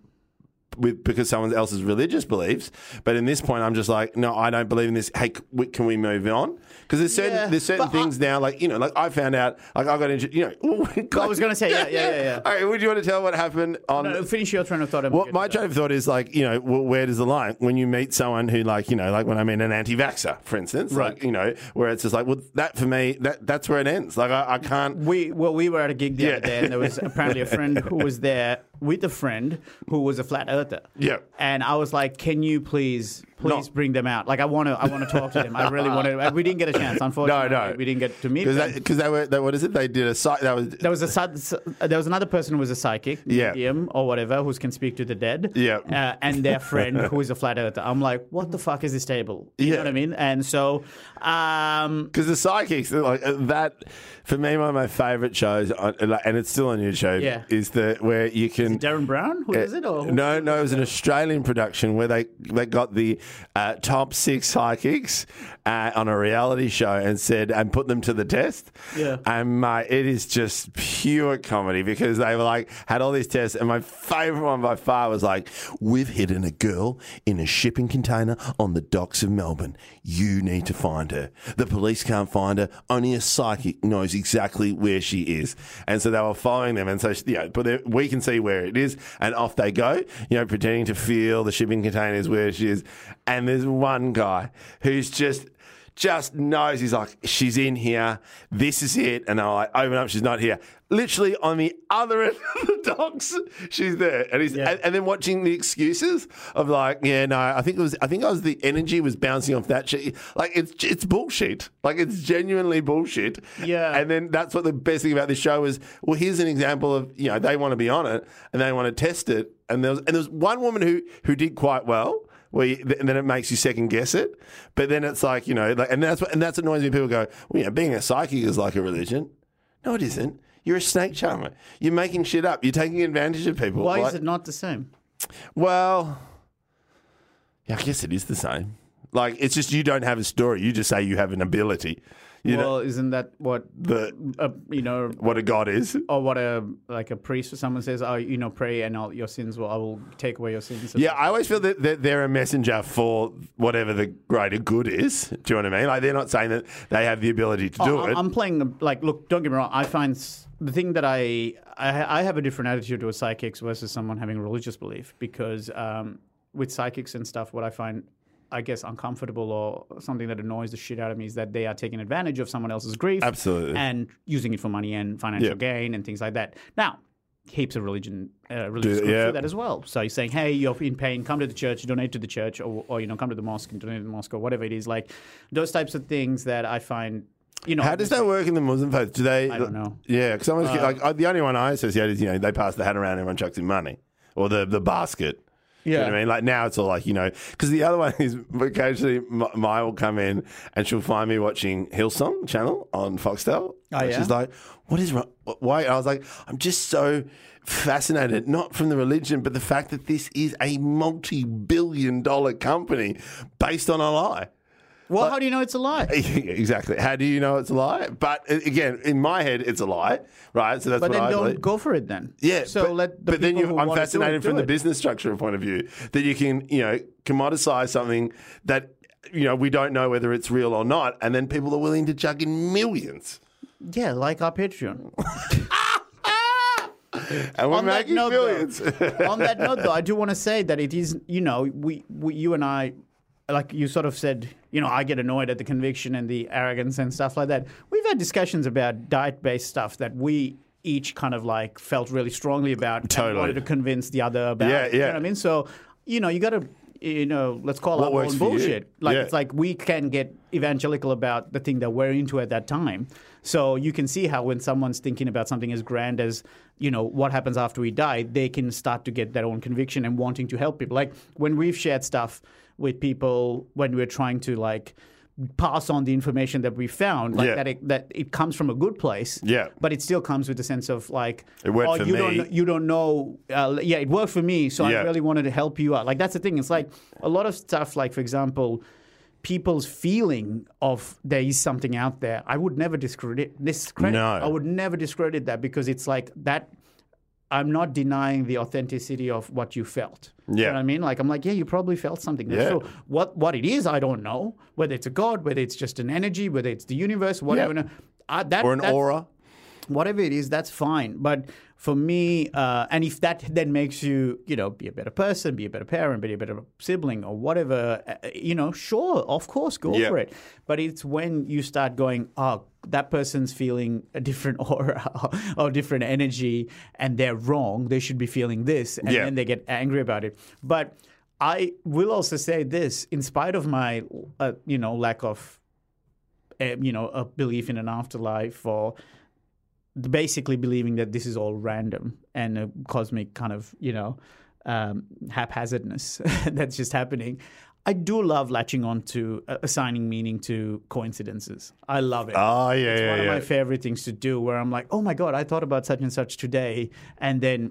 with because someone else's religious beliefs, but in this point, I'm just like, no, I don't believe in this. Hey, c- can we move on? Because there's certain Yeah, there's certain but I- things now, like you know, like I found out, like I got into, you know, (laughs) I was gonna say, yeah, yeah, yeah, yeah. All right, would you want to tell what happened on? No, finish your train of thought. and we'll What get my to that. train of thought is like, you know, well, where does the line? When you meet someone who, like, you know, like when I meet an anti-vaxxer, for instance, like, Right. you know, where it's just like, well, that for me, that that's where it ends. Like, I, I can't. We well, we were at a gig the Yeah. other day, and there was (laughs) apparently a friend who was there with a friend who was a flat earther. Yeah. And I was like, "Can you please, please No. bring them out? Like, I want to, I want to talk to them. I really want to." (laughs) We didn't get a chance, unfortunately. no. No, we didn't get to meet Because them. because they were they, what is it? They did a site that was there was a there was another person who was a psychic, Yeah. medium or whatever, who can speak to the dead. Yeah. Uh, and their friend who is a flat earther. I'm like, what the fuck is this table? You Yeah. know what I mean? And so, um, because the psychics like uh, that for me one of my favorite shows on, and it's still on YouTube Yeah. is the where you can Derren Brown, who is it? Or who- Uh, no, no, it was an Australian production where they they got the uh, top six psychics uh, on a reality show and said and put them to the test. Yeah. and it is just pure comedy because they were like had all these tests, and my favorite one by far was like, "We've hidden a girl in a shipping container on the docks of Melbourne. You need to find her. The police can't find her. Only a psychic knows exactly where she is." And so they were following them, and so yeah, but we can see where it is, and off they go. You know, pretending to feel the shipping containers where she is, and there's one guy who's just just knows he's like, she's in here. This is it. And I like, open up, she's not here. Literally on the other end of the docks, she's there. And he's Yeah. and, and then watching the excuses of like, yeah, no, I think it was I think I was the energy was bouncing off that shit. Like it's it's bullshit. Like it's genuinely bullshit. Yeah. And then that's what the best thing about this show is, well, here's an example of, you know, they want to be on it and they want to test it. And there was and there was one woman who who did quite well you, and then it makes you second guess it. But then it's like you know, like, and that's what and that's what annoys me. People go, well, yeah, being a psychic is like a religion. No, it isn't. You're a snake charmer. You're making shit up. You're taking advantage of people. Why Like- is it not the same? Well, yeah, I guess it is the same. Like it's just you don't have a story. You just say you have an ability. You know well, isn't that what the uh, you know, what a god is. or what a like a priest or someone says? Oh, you know, pray and I'll, your sins will I will take away your sins. Yeah, I always feel that that they're a messenger for whatever the greater good is. Do you know what I mean? Like they're not saying that they have the ability to do Oh, it. I'm playing like look. Don't get me wrong. I find the thing that I, I I have a different attitude to a psychics versus someone having religious belief because um, with psychics and stuff, what I find. I guess uncomfortable or something that annoys the shit out of me is that they are taking advantage of someone else's grief Absolutely. and using it for money and financial Yeah. gain and things like that. Now, heaps of religion, uh, religious groups yeah. do that as well. So you're saying, hey, you're in pain, come to the church, donate to the church, or, or you know, come to the mosque and donate to the mosque, or whatever it is. Like those types of things that I find, you know, How does that work in the Muslim faith? Do they? I don't know. Yeah, because like uh, the only one I associate is you know they pass the hat around, everyone chucks in money or the the basket. You know Yeah. what I mean? Like now it's all like, you know, because the other one is (laughs) occasionally Maya will come in and she'll find me watching Hillsong channel on Foxtel. Oh, And yeah? She's like, what is wrong? Why? And I was like, I'm just so fascinated, not from the religion, but the fact that this is a multi billion dollar company based on a lie. Well, how do you know it's a lie? (laughs) exactly. How do you know it's a lie? But uh, again, in my head, it's a lie, right? So that's But what then I don't believe. go for it then. Yeah, So but, let the but then I'm fascinated from the business structure point of view that you can, you know, commoditize something that you know we don't know whether it's real or not, and then people are willing to chuck in millions, Yeah, like our Patreon. (laughs) and we're on that making note, millions. though, (laughs) on that note, though, I do want to say that it is, you know, we, we, you and I, like you sort of said, you know, I get annoyed at the conviction and the arrogance and stuff like that. We've had discussions about diet-based stuff that we each kind of like felt really strongly about. Totally. wanted to convince the other about. Yeah, it, You know yeah. what I mean? So, you know, you got to. You know, let's call What out works own you? bullshit. Like Yeah. it's like we can get evangelical about the thing that we're into at that time. So you can see how when someone's thinking about something as grand as, you know, what happens after we die, they can start to get their own conviction and wanting to help people. Like when we've shared stuff with people when we're trying to like pass on the information that we found, like Yeah. that it, that it comes from a good place. Yeah. But it still comes with the sense of like, It worked oh, for you me. don't you don't know. Uh, yeah, it worked for me, so Yeah. I really wanted to help you out. Like that's the thing. It's like a lot of stuff. Like for example, people's feeling of there is something out there. I would never discredit discredit. No. I would never discredit that because it's like that. I'm not denying the authenticity of what you felt. You Yeah. know what I mean? Like I'm like, yeah, you probably felt something. Yeah. true. What what it is, I don't know. Whether it's a god, whether it's just an energy, whether it's the universe, whatever. Uh, that, or an that- aura. whatever it is, that's fine. But for me, uh, and if that then makes you, you know, be a better person, be a better parent, be a better sibling, or whatever, uh, you know, sure, of course, go Yeah. for it. But it's when you start going, oh, that person's feeling a different (laughs) aura or different energy, and they're wrong. They should be feeling this, and Yeah. then they get angry about it. But I will also say this, in spite of my, uh, you know, lack of uh, you know, a belief in an afterlife or basically believing that this is all random and a cosmic kind of, you know, um, haphazardness (laughs) that's just happening. I do love latching on to uh, assigning meaning to coincidences. I love it. Oh yeah, it's yeah, one of my favorite things to do where I'm like, oh my God, I thought about such and such today. And then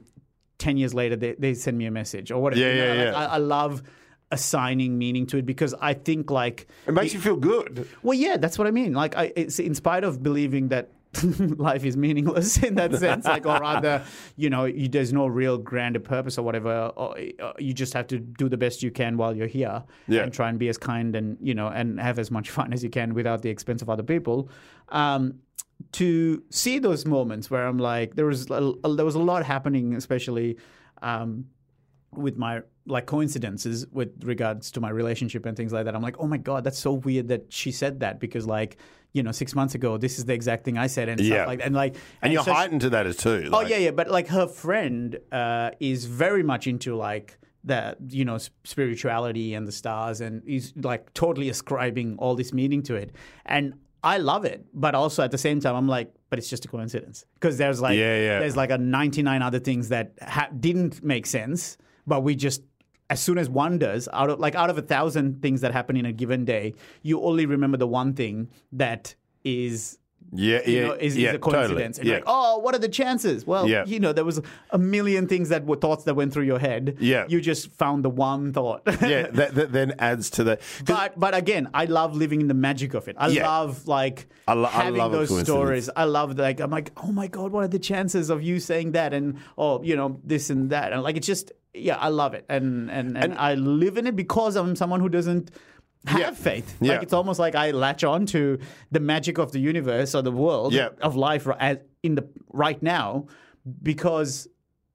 10 years later, they, they send me a message or whatever. Yeah, You know, yeah, like, yeah. I, I love assigning meaning to it because I think like It makes you feel good. well, yeah, that's what I mean. Like, I, it's in spite of believing that (laughs) life is meaningless in that sense, like, or rather, you know, you, there's no real grander purpose or whatever. Or, uh, you just have to do the best you can while you're here Yeah. and try and be as kind and you know and have as much (laughs) fun as you can without the expense of other people. Um, to see those moments where I'm like, there was a, a- there was a lot happening, especially. Um, with my like coincidences with regards to my relationship and things like that. I'm like, oh my god, that's so weird that she said that because like you know six months ago this is the exact thing I said and Yeah. stuff like that. and like And you're so she- heightened to that as too. Oh yeah, yeah, but like her friend uh, is very much into like the you know spirituality and the stars, and he's like totally ascribing all this meaning to it, and I love it. But also at the same time, I'm like, but it's just a coincidence because there's like Yeah, yeah. there's like a 99 other things that ha- didn't make sense, but we just. As soon as one does, out of like out of a thousand things that happen in a given day, you only remember the one thing that is Yeah, you know, is, yeah, is a coincidence. Totally. And yeah. you're like, oh, what are the chances? Well, Yeah. you know, there was a million things that were thoughts that went through your head. Yeah. You just found the one thought. yeah, that, (laughs) that then adds to the. But but again, I love living in the magic of it. I Yeah. love like I lo- I having love those stories. I love like I'm like, oh my god, what are the chances of you saying that and oh you know this and that and like it's just yeah, I love it and and, and, I live in it because I'm someone who doesn't have Yeah. faith. Yeah. Like it's almost like I latch on to the magic of the universe or the world Yeah. of life in the right now because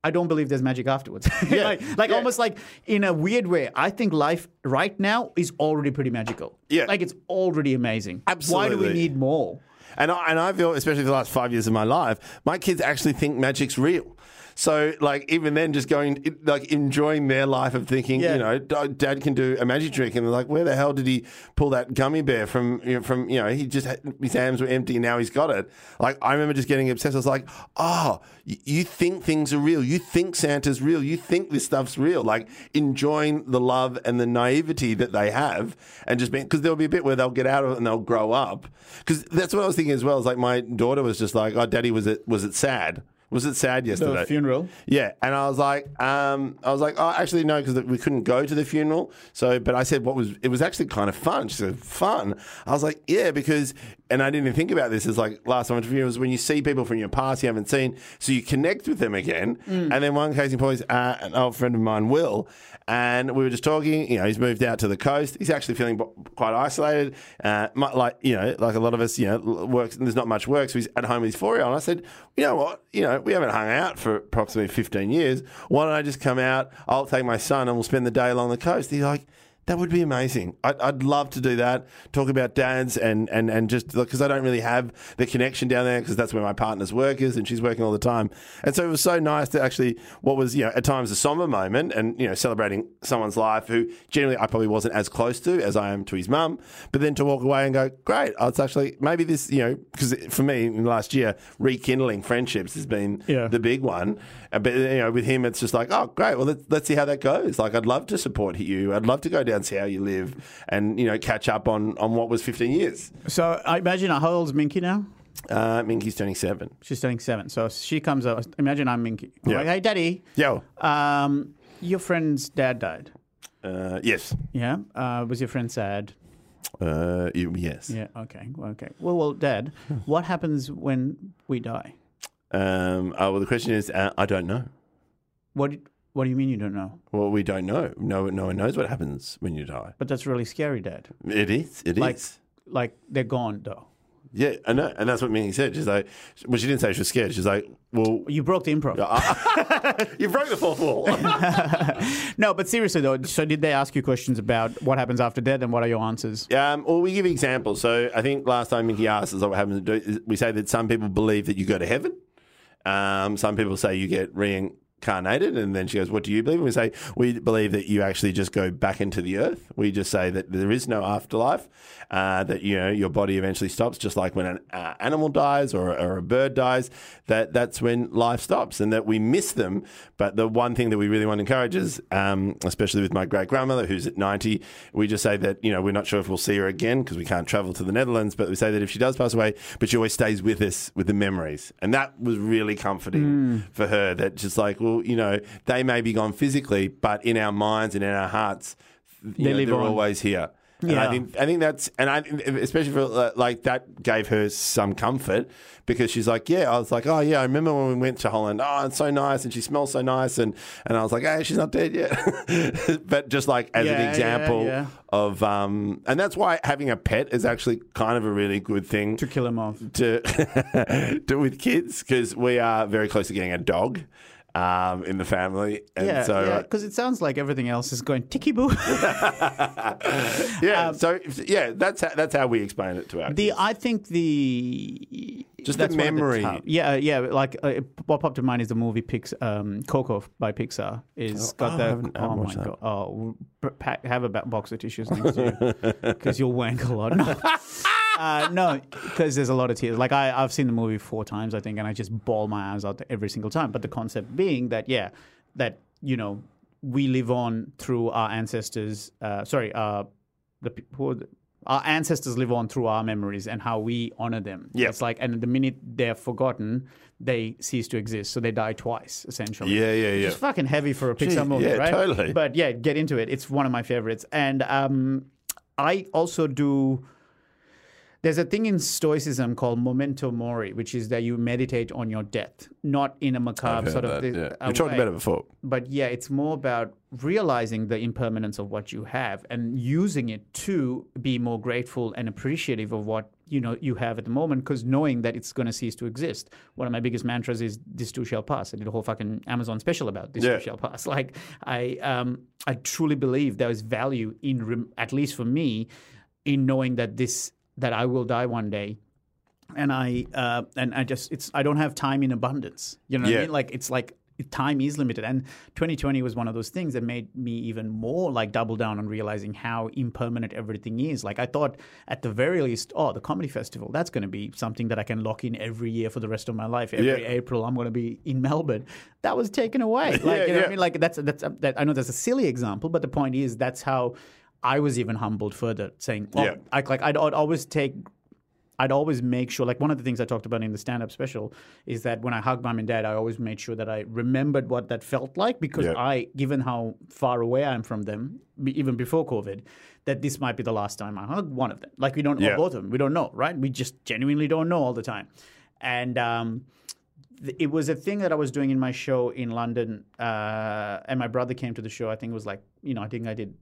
I don't believe there's magic afterwards. (laughs) Yeah. like like Yeah. almost like in a weird way, I think life right now is already pretty magical. Yeah. Like it's already amazing. Why do we need more? And I, and I feel, especially for the last five years of my life, my kids actually think magic's real. So like even then, just going like enjoying their life of thinking, Yeah. you know, Dad can do a magic trick, and they're like, where the hell did he pull that gummy bear from? You know, from you know, he just had, his hands were empty, and now he's got it. Like I remember just getting obsessed. I was like, oh, you think things are real? You think Santa's real? You think this stuff's real? Like enjoying the love and the naivety that they have, and just being because there'll be a bit where they'll get out of it and they'll grow up. Because that's what I was thinking as well. Is like my daughter was just like, oh, Daddy, was it was it sad? Was it sad yesterday? The funeral. Yeah, and I was like, um, I was like, oh, actually no, because we couldn't go to the funeral. So, but I said, what was? It was actually kind of fun. She said, fun. I was like, yeah, because, and I didn't even think about this. As like last time I went to when you see people from your past you haven't seen, so you connect with them again. And then one case in point is uh, an old friend of mine, Will, and we were just talking. You know, he's moved out to the coast. He's actually feeling b- quite isolated. Uh, like you know, like a lot of us, you know, works. And there's not much work, so he's at home with his four year old. And I said, you know what? You know, we haven't hung out for approximately 15 years. Why don't I just come out? I'll take my son and we'll spend the day along the coast. He's like. That would be amazing. I'd, I'd love to do that. Talk about dads and and and just because I don't really have the connection down there because that's where my partner's work is and she's working all the time. And so it was so nice to actually what was you know at times a somber moment and you know celebrating someone's life who generally I probably wasn't as close to as I am to his mum. But then to walk away and go, great. oh, It's actually maybe this you know because for me in the last year rekindling friendships has been Yeah. the big one. But you know, with him, it's just like, oh, great. Well, let's, let's see how that goes. Like, I'd love to support you. I'd love to go down see how you live, and you know, catch up on on what was 15 years. So I imagine how old's Minky now? Uh, Minky's turning seven. She's turning seven. So she comes up. Imagine I'm Minky. I'm Yeah. Like, hey, Daddy. Yo, Um, your friend's dad died. uh, yes, Yeah. Uh, was your friend sad? uh, yes. Yeah. Okay. Okay. Well, well, Dad, (laughs) what happens when we die? Um, oh, well, the question is, uh, I don't know. What What do you mean you don't know? Well, we don't know. No, no one knows what happens when you die. But that's really scary, Dad. It is. It is. Like, like they're gone though. yeah, I know, and that's what Minky said. She's like, well, she didn't say she was scared. She's like, well, You broke the improv. (laughs) you broke the fourth wall. (laughs) No, but seriously though. So did they ask you questions about what happens after death and what are your answers? Um, well, we give examples. So I think last time Mickey asked us what happens to do, is we say that some people believe that you go to heaven. Um, some people say you get reincarnated, and then she goes, "What do you believe?" And we say we believe that you actually just go back into the earth. We just say that there is no afterlife. Uh, that you know your body eventually stops, just like when an uh, animal dies or, or a bird dies. That that's when life stops, and that we miss them. But the one thing that we really want to encourage is, um, especially with my great grandmother who's at ninety, we just say that you know we're not sure if we'll see her again because we can't travel to the Netherlands. But we say that if she does pass away, but she always stays with us with the memories, and that was really comforting for her. That just like, well, you know, they may be gone physically, but in our minds and in our hearts, They know, they're on. always here. And I think I think that's and I especially for uh, like that gave her some comfort because she's like, yeah, I was like, oh yeah, I remember when we went to Holland. Oh, it's so nice, and she smells so nice, and and I was like, hey, she's not dead yet. (laughs) but just like as Yeah, an yeah, example yeah. of, um, and that's why having a pet is actually kind of a really good thing To kill him off. to (laughs) do with kids because we are very close to getting a dog. Um, in the family, and Yeah, so yeah, uh, because it sounds like everything else is going ticky boo. (laughs) (laughs) yeah, so yeah, that's how, that's how we explain it to our Um, The kids. I think the Just the memory. top- yeah, yeah. Like uh, what popped to mind is the movie Pix, um, Coco by Pixar. Is got oh, the haven't- I haven't oh my that. god. Oh, pack, have a box of tissues next to you (laughs) because you'll wank a lot. No. Uh, no, because there's a lot of tears. Like I, I've seen the movie four times, I think, and I just bawl my eyes out every single time. But the concept being that, yeah, that you know, we live on through our ancestors. Uh, sorry, uh, the who our ancestors live on through our memories and how we honor them. Yeah, It's like, and the minute they're forgotten, they cease to exist. So they die twice, essentially. Yeah, yeah, yeah. It's fucking heavy for a Pixar Gee, movie, yeah, right? totally. But yeah, get into it. It's one of my favorites. And um, I also do. There's a thing in Stoicism called memento mori, which is that you meditate on your death, not in a macabre sort of. That, yeah. We talked about it before. but yeah, it's more about realizing the impermanence of what you have and using it to be more grateful and appreciative of what you know you have at the moment. Because knowing that it's going to cease to exist. One of my biggest mantras is "This too shall pass." I did a whole fucking Amazon special about "This Yeah. too shall pass." (laughs) Like I, um, I truly believe there is value in, at least for me, in knowing that this that I will die one day and I uh, and I just it's I don't have time in abundance. You know what Yeah. I mean? Like it's like time is limited. And 2020 was one of those things that made me even more like double down on realizing how impermanent everything is. Like I thought at the very least, oh, the comedy festival, that's going to be something that I can lock in every year for the rest of my life. Every Yeah. April, I'm going to be in Melbourne. That was taken away. (laughs) Like, Yeah, you know what. I mean? Like that's, that's, that, I know that's a silly example, but the point is that's how I was even humbled further saying, oh, Yeah. I, like I'd, I'd always take I'd always make sure, like one of the things I talked about in the stand up special is that when I hugged mom and dad, I always made sure that I remembered what that felt like because Yeah. I, given how far away I am from them, even before COVID, that this might be the last time I hug one of them. Like we don't, Yeah. both of them, we don't know, right? We just genuinely don't know all the time. And, um, th- it was a thing that I was doing in my show in London, uh, and my brother came to the show. I think it was like, you know, I think I did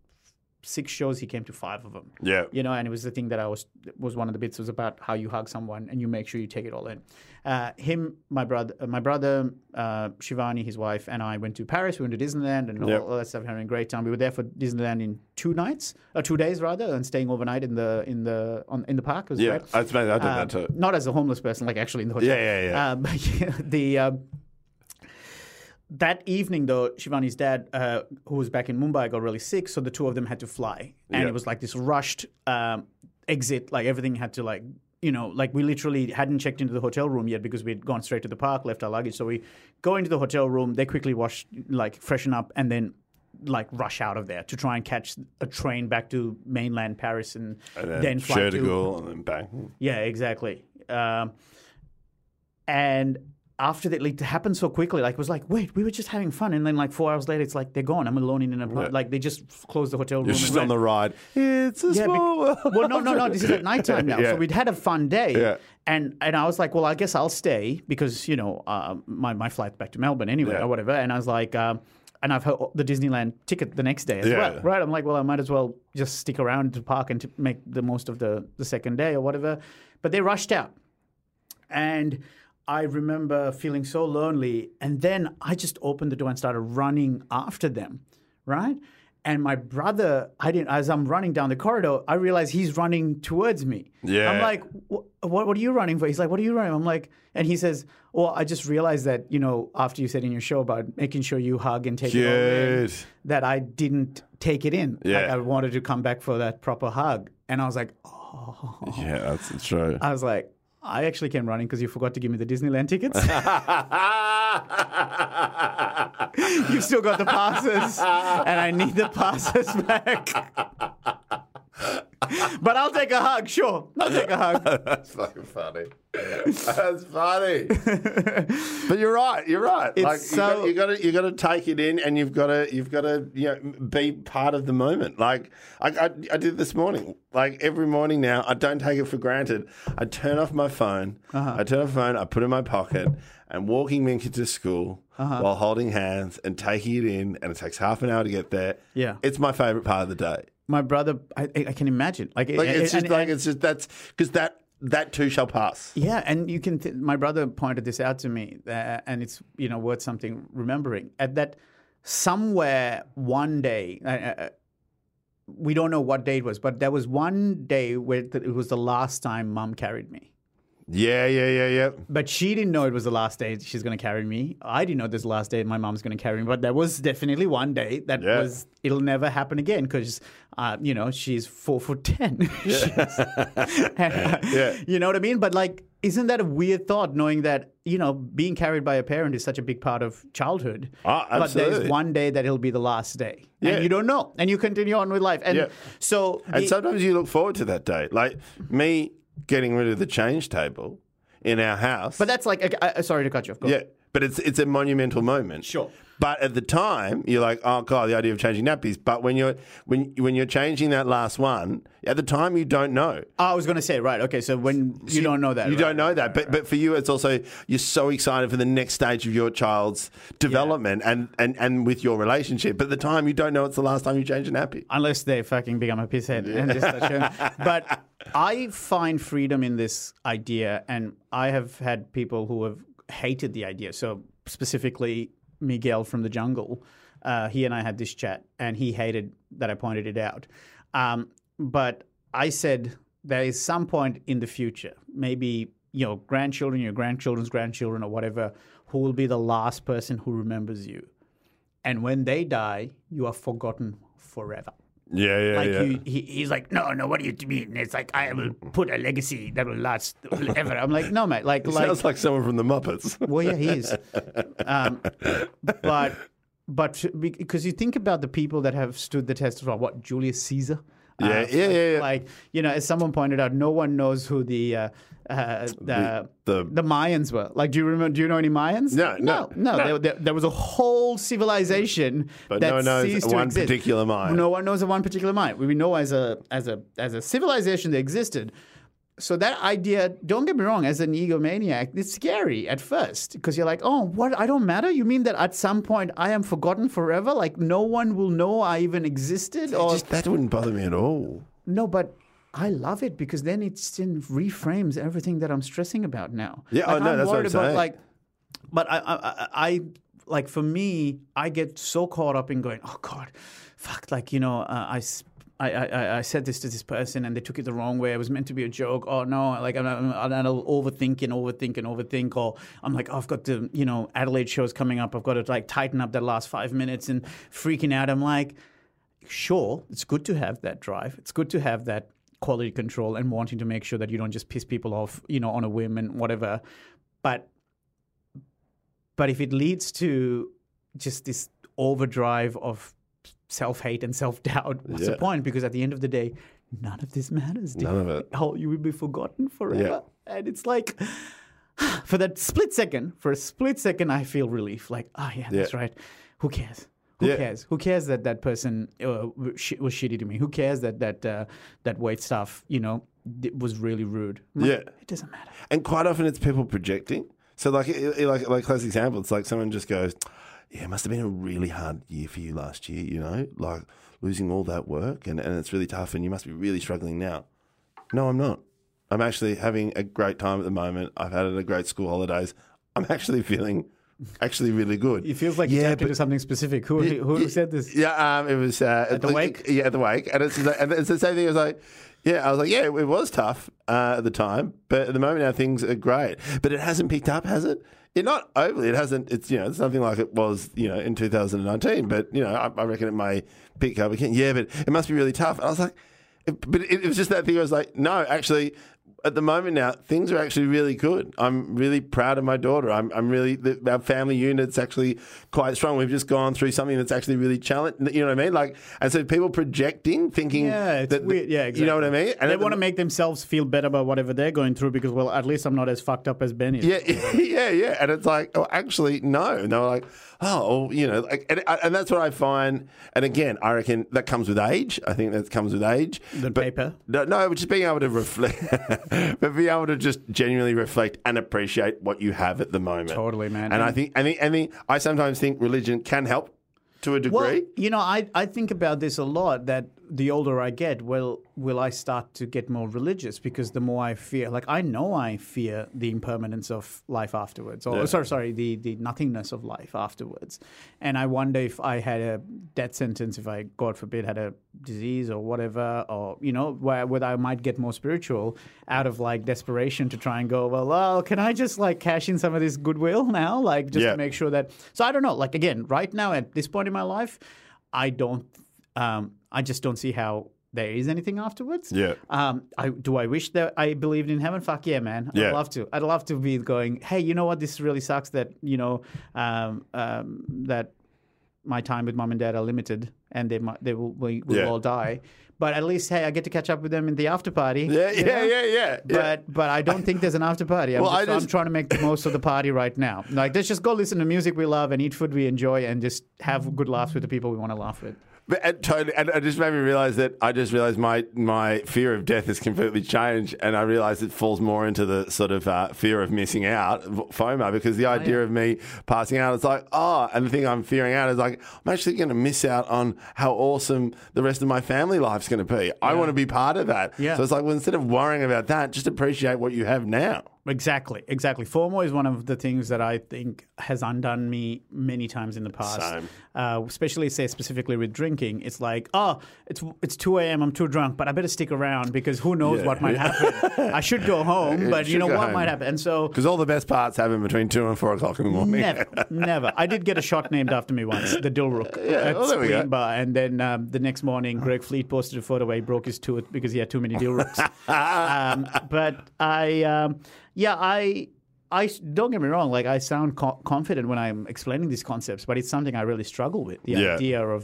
six shows. He came to five of them Yeah. you know, and it was the thing that I was was one of the bits was about how you hug someone and you make sure you take it all in. Uh, him, my brother, uh, my brother, uh, Shivani, his wife, and I went to Paris. We went to Disneyland and all, Yep. all that stuff. Having a great time. We were there for Disneyland in two nights, or two days rather, and staying overnight in the in the on, in the park. Was Yeah. great. That's. I did Um, that too. Not as a homeless person, like actually in the hotel. Yeah, yeah, yeah. Uh, (laughs) but the um, that evening, though, Shivani's dad, uh, who was back in Mumbai, got really sick, so the two of them had to fly, and Yeah. it was like this rushed um, exit. Like everything had to like. You know, like we literally hadn't checked into the hotel room yet because we'd gone straight to the park, left our luggage. So we go into the hotel room. They quickly wash, like freshen up, and then like rush out of there to try and catch a train back to mainland Paris, and, And then, then fly to de and then back. yeah, exactly. Um, and after that, like, it happened so quickly. Like, it was like, wait, we were just having fun, and then like four hours later, it's like they're gone. I'm alone in an apartment. Yeah. Like they just closed the hotel room. You're just on the ride. It's a Yeah, small world. (laughs) well, no, no, no. This is at nighttime (laughs) now. Yeah. So we'd had a fun day, Yeah. and and I was like, well, I guess I'll stay because you know uh, my my flight's back to Melbourne anyway or whatever. And I was like, um, and I've heard the Disneyland ticket the next day as Yeah. well, right? I'm like, well, I might as well just stick around to park and to make the most of the the second day or whatever. But they rushed out, and. I remember feeling so lonely, and then I just opened the door and started running after them, right? And my brother, I didn't. As I'm running down the corridor, I realize he's running towards me. Yeah. I'm like, what, what? Are you running for? He's like, what are you running? I'm like, and he says, well, I just realized that you know after you said in your show about making sure you hug and take it all in, that I didn't take it in. Like, Yeah. I wanted to come back for that proper hug, and I was like, oh. Yeah, that's true. I was like, I actually came running because you forgot to give me the Disneyland tickets. (laughs) (laughs) You've still got the passes, and I need the passes back. (laughs) but I'll take a hug, sure. I'll take a hug. (laughs) That's fucking funny. That's funny. but you're right. You're right. It's like so- you got to you got to take it in, and you've got to you've got to you know be part of the moment. Like I, I I did this morning. Like every morning now, I don't take it for granted. I turn off my phone. Uh-huh. I turn off my phone. I put it in my pocket. And walking Minka to school Uh-huh. while holding hands and taking it in, and it takes half an hour to get there. Yeah. it's my favorite part of the day. My brother, I, I can imagine. Like, Like it's and- just like and- it's just that's because that that too shall pass. Yeah, and you can. Th- my brother pointed this out to me, uh, and it's you know worth something remembering. At that somewhere one day, uh, uh, we don't know what day it was, but there was one day where it was the last time Mum carried me. Yeah, yeah, yeah, yeah. But she didn't know it was the last day she's going to carry me. I didn't know this the last day my mom's going to carry me. But there was definitely one day that Yeah. was it'll never happen again because uh, you know she's four foot ten. (laughs) She's- (laughs) (laughs) Yeah. You know what I mean? But like, isn't that a weird thought? Knowing that you know being carried by a parent is such a big part of childhood. Ah, absolutely. But there's one day that it'll be the last day, Yeah. and you don't know, and you continue on with life. And Yeah. so And sometimes you look forward to that day. Like me getting rid of the change table in our house. but that's like, sorry to cut you off. Go. yeah, but it's it's a monumental moment. Sure. But at the time, you're like, oh god, the idea of changing nappies. But when you're when when you're changing that last one, at the time you don't know. Oh, I was going to say right. Okay, so when you don't know that, You right? don't know that. But but for you, it's also you're so excited for the next stage of your child's development and, and, and with your relationship. But at the time, you don't know it's the last time you change a nappy. unless they fucking become a pisshead and just start showing. (laughs) But I find freedom in this idea, and I have had people who have hated the idea. So specifically, Miguel from the jungle, uh, he and I had this chat, and he hated that I pointed it out. Um, but I said there is some point in the future, maybe your grandchildren, your grandchildren's grandchildren, or whatever, who will be the last person who remembers you. And when they die, you are forgotten forever. Yeah, yeah, Like yeah. you, he, he's like, no, no. What do you mean? It's like I will put a legacy that will last ever. I'm like, no, mate. Like, (laughs) like, Sounds like someone from the Muppets. (laughs) well, yeah, he is. (laughs) Um, but but because you think about the people that have stood the test of what Julius Caesar. Yeah, Uh, yeah, like, yeah, yeah. Like you know, as someone pointed out, no one knows who the uh, uh, the, the- the Mayans were. Like, do you remember? Do you know any Mayans? No, no, no. no. There, there, there was a whole civilization But that no one knows ceased to one exist. particular Mayan. No one knows of one particular Mayan. We know as a as a as a civilization that existed. So that idea, don't get me wrong, as an egomaniac, it's scary at first because you're like, oh, what? I don't matter. You mean that at some point I am forgotten forever? Like no one will know I even existed? Or Just, that wouldn't bother me at all. no, but I love it because then it reframes everything that I'm stressing about now. Yeah, like, oh, no, I'm that's what worried I'm about saying. like, but I, I, I, I, like for me, I get so caught up in going, oh God, fuck, like you know, uh, I. I, I, I said this to this person and they took it the wrong way. It was meant to be a joke. Oh no! Like I'm, I'm, I'm overthink and overthink and overthink. Or I'm like, oh, I've got the you know Adelaide shows coming up. I've got to like tighten up that last five minutes and freaking out. I'm like, sure, it's good to have that drive. It's good to have that quality control and wanting to make sure that you don't just piss people off, you know, on a whim and whatever. But but if it leads to just this overdrive of self-hate and self-doubt, what's the point? Because at the end of the day, none of this matters. dude. None of it. Oh, you will be forgotten forever. And it's like (sighs) for that split second, for a split second, I feel relief. Like, oh yeah, that's Yeah. right. Who cares? Who Yeah. cares? Who cares that that person uh, sh- was shitty to me? Who cares that that uh, that wait staff, you know, d- was really rude? Like, Yeah. it doesn't matter. And quite often it's people projecting. So like it- it- like like close example, it's like someone just goes, "Yeah, it must have been a really hard year for you last year. You know, like losing all that work, and and it's really tough, and you must be really struggling now." No, I'm not. I'm actually having a great time at the moment. I've had a great school holidays. I'm (laughs) actually feeling actually really good. It feels like you yeah, tapped into but something specific. Who who said this? yeah, um, it was uh, At the wake? Yeah, at the wake, and it's and it's the same thing. I was like, yeah, I was like, yeah, it was tough uh, at the time, but at the moment now things are great. But it hasn't picked up, has it? It not overly. It hasn't. It's you know, it's nothing like it was you know in 2019. But you know, I, I reckon it may pick up again. Yeah, but it must be really tough. And I was like, but it, it was just that thing. I was like, no, actually. At the moment now, things are actually really good. I'm really proud of my daughter. I'm, I'm really the, our family unit's actually quite strong. We've just gone through something that's actually really challenging. You know what I mean? Like, and so people projecting, thinking Yeah, it's that, weird. Yeah, exactly. You know what I mean? And they want to make themselves feel better about whatever they're going through because, well, at least I'm not as fucked up as Ben is. Yeah, (laughs) yeah, yeah. And it's like, oh, actually, no. And they were like, oh, you know, like, and, uh, and that's what I find. And again, I reckon that comes with age. I think that comes with age. The But- paper? No, no, just being able to reflect, (laughs) but being able to just genuinely reflect and appreciate what you have at the moment. Totally, man. And, I think, I think, I think, I sometimes think religion can help to a degree. Well, you know, I, I think about this a lot that the older I get, well, will I start to get more religious? Because the more I fear, like, I know I fear the impermanence of life afterwards, or Yeah. sorry, sorry, the, the nothingness of life afterwards. And I wonder if I had a death sentence, if I, God forbid, had a disease or whatever, or, you know, where, whether I might get more spiritual out of like desperation to try and go, well, well, can I just like cash in some of this goodwill now? Like, just Yeah. to make sure that. So I don't know. Like, again, right now at this point in my life, I don't. Um, I just don't see how there is anything afterwards. Yeah. Um, I do. I wish that I believed in heaven. Fuck yeah, man. I'd Yeah. love to. I'd love to be going. Hey, you know what? This really sucks. That you know um, um, that my time with mom and dad are limited, and they might, they will we will Yeah. all die. But at least, hey, I get to catch up with them in the after party. yeah, yeah, know? yeah, yeah, yeah. But but I don't think there's an after party. I'm, Well, I just, I'm trying to make the most of the party right now. Like let's just go listen to music we love and eat food we enjoy and just have good laughs with the people we want to laugh with. But and, totally, and it just made me realize that I just realized my my fear of death has completely changed, and I realized it falls more into the sort of uh, fear of missing out, FOMO, because the idea of me passing out, it's like, oh, and the thing I'm fearing out is like, I'm actually going to miss out on how awesome the rest of my family life's going to be. I want to be part of that. Yeah. So it's like, well, instead of worrying about that, just appreciate what you have now. Exactly, exactly. FOMO is one of the things that I think has undone me many times in the past. Same. Uh, especially, say, specifically with drinking. It's like, oh, it's it's 2 a.m., I'm too drunk, but I better stick around because who knows Yeah, what might yeah. happen. (laughs) I should go home, but you know what home. might happen. And so, Because all the best parts happen between two and four o'clock in the morning. Never, (laughs) never. I did get a shot named after me once, the Dilruk at well, we Bar, and then um, the next morning, Greg Fleet posted a photo where he broke his tooth because he had too many Dilruks. (laughs) um, but I, um, yeah, I. I don't get me wrong. Like I sound co- confident when I'm explaining these concepts, but it's something I really struggle with. The Yeah. idea of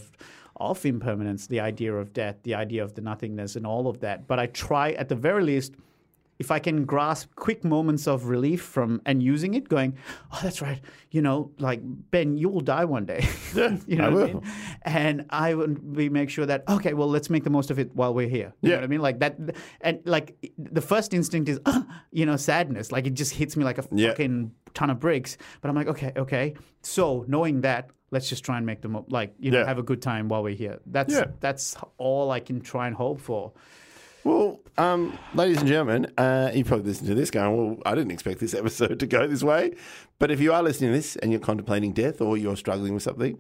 of impermanence, the idea of death, the idea of the nothingness, and all of that. But I try, at the very least, if I can grasp quick moments of relief from and using it, going, oh, that's right, you know, like Ben, you will die one day. Yeah, (laughs) you know I what I mean? And I would we make sure that okay, well, let's make the most of it while we're here. You Yeah. know what I mean? Like that, and like the first instinct is, ah, you know, sadness. Like it just hits me like a Yeah. fucking ton of bricks. But I'm like, okay, okay. So knowing that. Let's just try and make the mo- like you know Yeah. have a good time while we're here. That's that's all I can try and hope for. Well, um, ladies and gentlemen, uh, you probably listened to this going, well, I didn't expect this (laughs) episode to go this way. But if you are listening to this and you're contemplating death or you're struggling with something,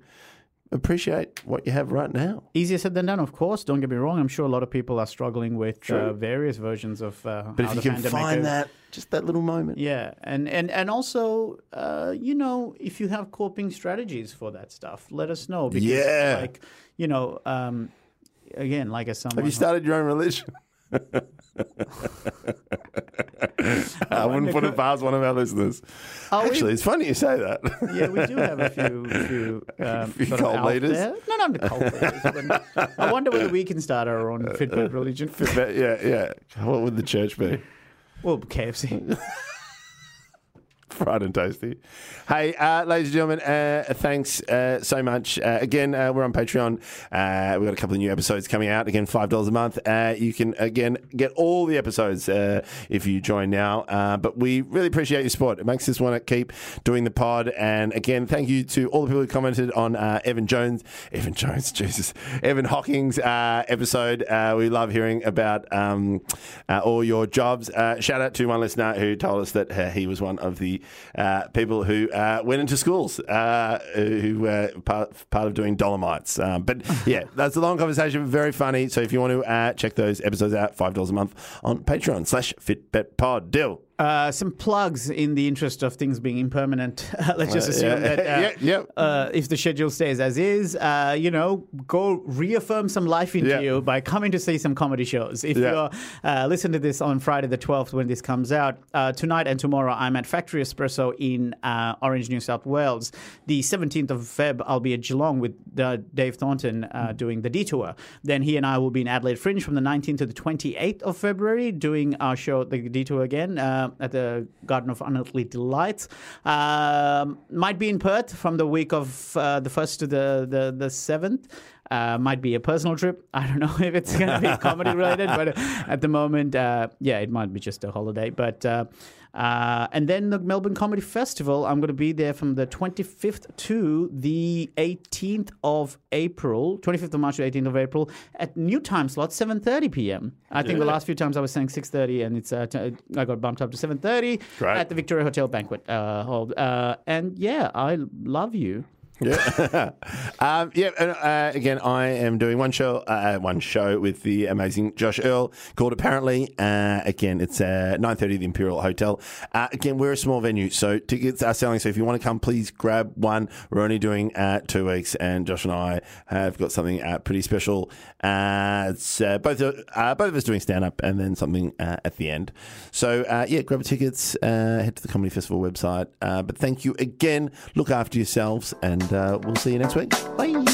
appreciate what you have right now. Easier said than done, of course. Don't get me wrong. I'm sure a lot of people are struggling with uh, various versions of. Uh, But how if you can find that, just that little moment. yeah, and and and also, uh, you know, if you have coping strategies for that stuff, let us know. Because, Yeah. like you know, um, again, like as someone Have you started your own religion? (laughs) I wouldn't put it past one of our listeners. We- Actually, it's funny you say that. Yeah, we do have a few, (laughs) few, um, Few cult leaders? there. No, not the cult leaders. I wonder whether we can start our own Fitbit religion. But yeah, yeah. What would the church be? Well, KFC. (laughs) Fried and tasty. Hey, uh, ladies and gentlemen, uh, thanks uh, so much. Uh, again, uh, we're on Patreon. Uh, we've got a couple of new episodes coming out. Again, $5 a month. You can, again, get all the episodes if you join now. But we really appreciate your support. It makes us want to keep doing the pod. And again, thank you to all the people who commented on Evan Jones, Evan Jones, (laughs) Jesus, Evan Hocking's uh, episode. We love hearing about um, all your jobs. Shout out to one listener who told us that he was one of the uh, people who uh, went into schools uh, who were part, part of doing Dolomites. Um, but (laughs) yeah, that's a long conversation, very funny. So if you want to uh, check those episodes out, $5 a month on Patreon slash FitBetPod. Deal. Uh, some plugs in the interest of things being impermanent. (laughs) Let's just Uh, assume yeah. that uh, (laughs) Yeah, yep. uh, if the schedule stays as is, uh, you know, go reaffirm some life into Yeah. you by coming to see some comedy shows. If Yeah. you're uh, listen to this on Friday the 12th when this comes out, uh, tonight and tomorrow I'm at Factory Espresso in uh, Orange, New South Wales. The 17th of Feb I'll be at Geelong with uh, Dave Thornton uh, doing the detour. Then he and I will be in Adelaide Fringe from the 19th to the 28th of February doing our show, The Detour again, uh, at the Garden of Unearthly Delights. Um, might be in Perth from the week of uh, the 1st to the, the, the 7th. Uh, might be a personal trip. (laughs) I don't know if it's going to be (laughs) comedy related, but at the moment, uh, yeah, it might be just a holiday. But uh, and then the Melbourne Comedy Festival, I'm going to be there from the 25th to the 18th of April, 25th of March to 18th of April at new time slot, 7:30 p.m. I think the last few times I was saying 6:30, and it's uh, t- I got bumped up to 7:30 Great. at the Victoria Hotel banquet uh, hall. Uh, and yeah, I love you. Yeah. (laughs) um, yeah. And, uh, again, I am doing one show, uh, one show with the amazing Josh Earl called Apparently. Uh, again, it's uh, nine thirty at the Imperial Hotel. Uh, again, we're a small venue, so tickets are selling. So if you want to come, please grab one. We're only doing uh, two weeks, and Josh and I have got something uh, pretty special. It's both both of us doing stand up, and then something at the end. So yeah, grab tickets. Head to the Comedy Festival website. But thank you again. Look after yourselves, and uh, we'll see you next week. Bye.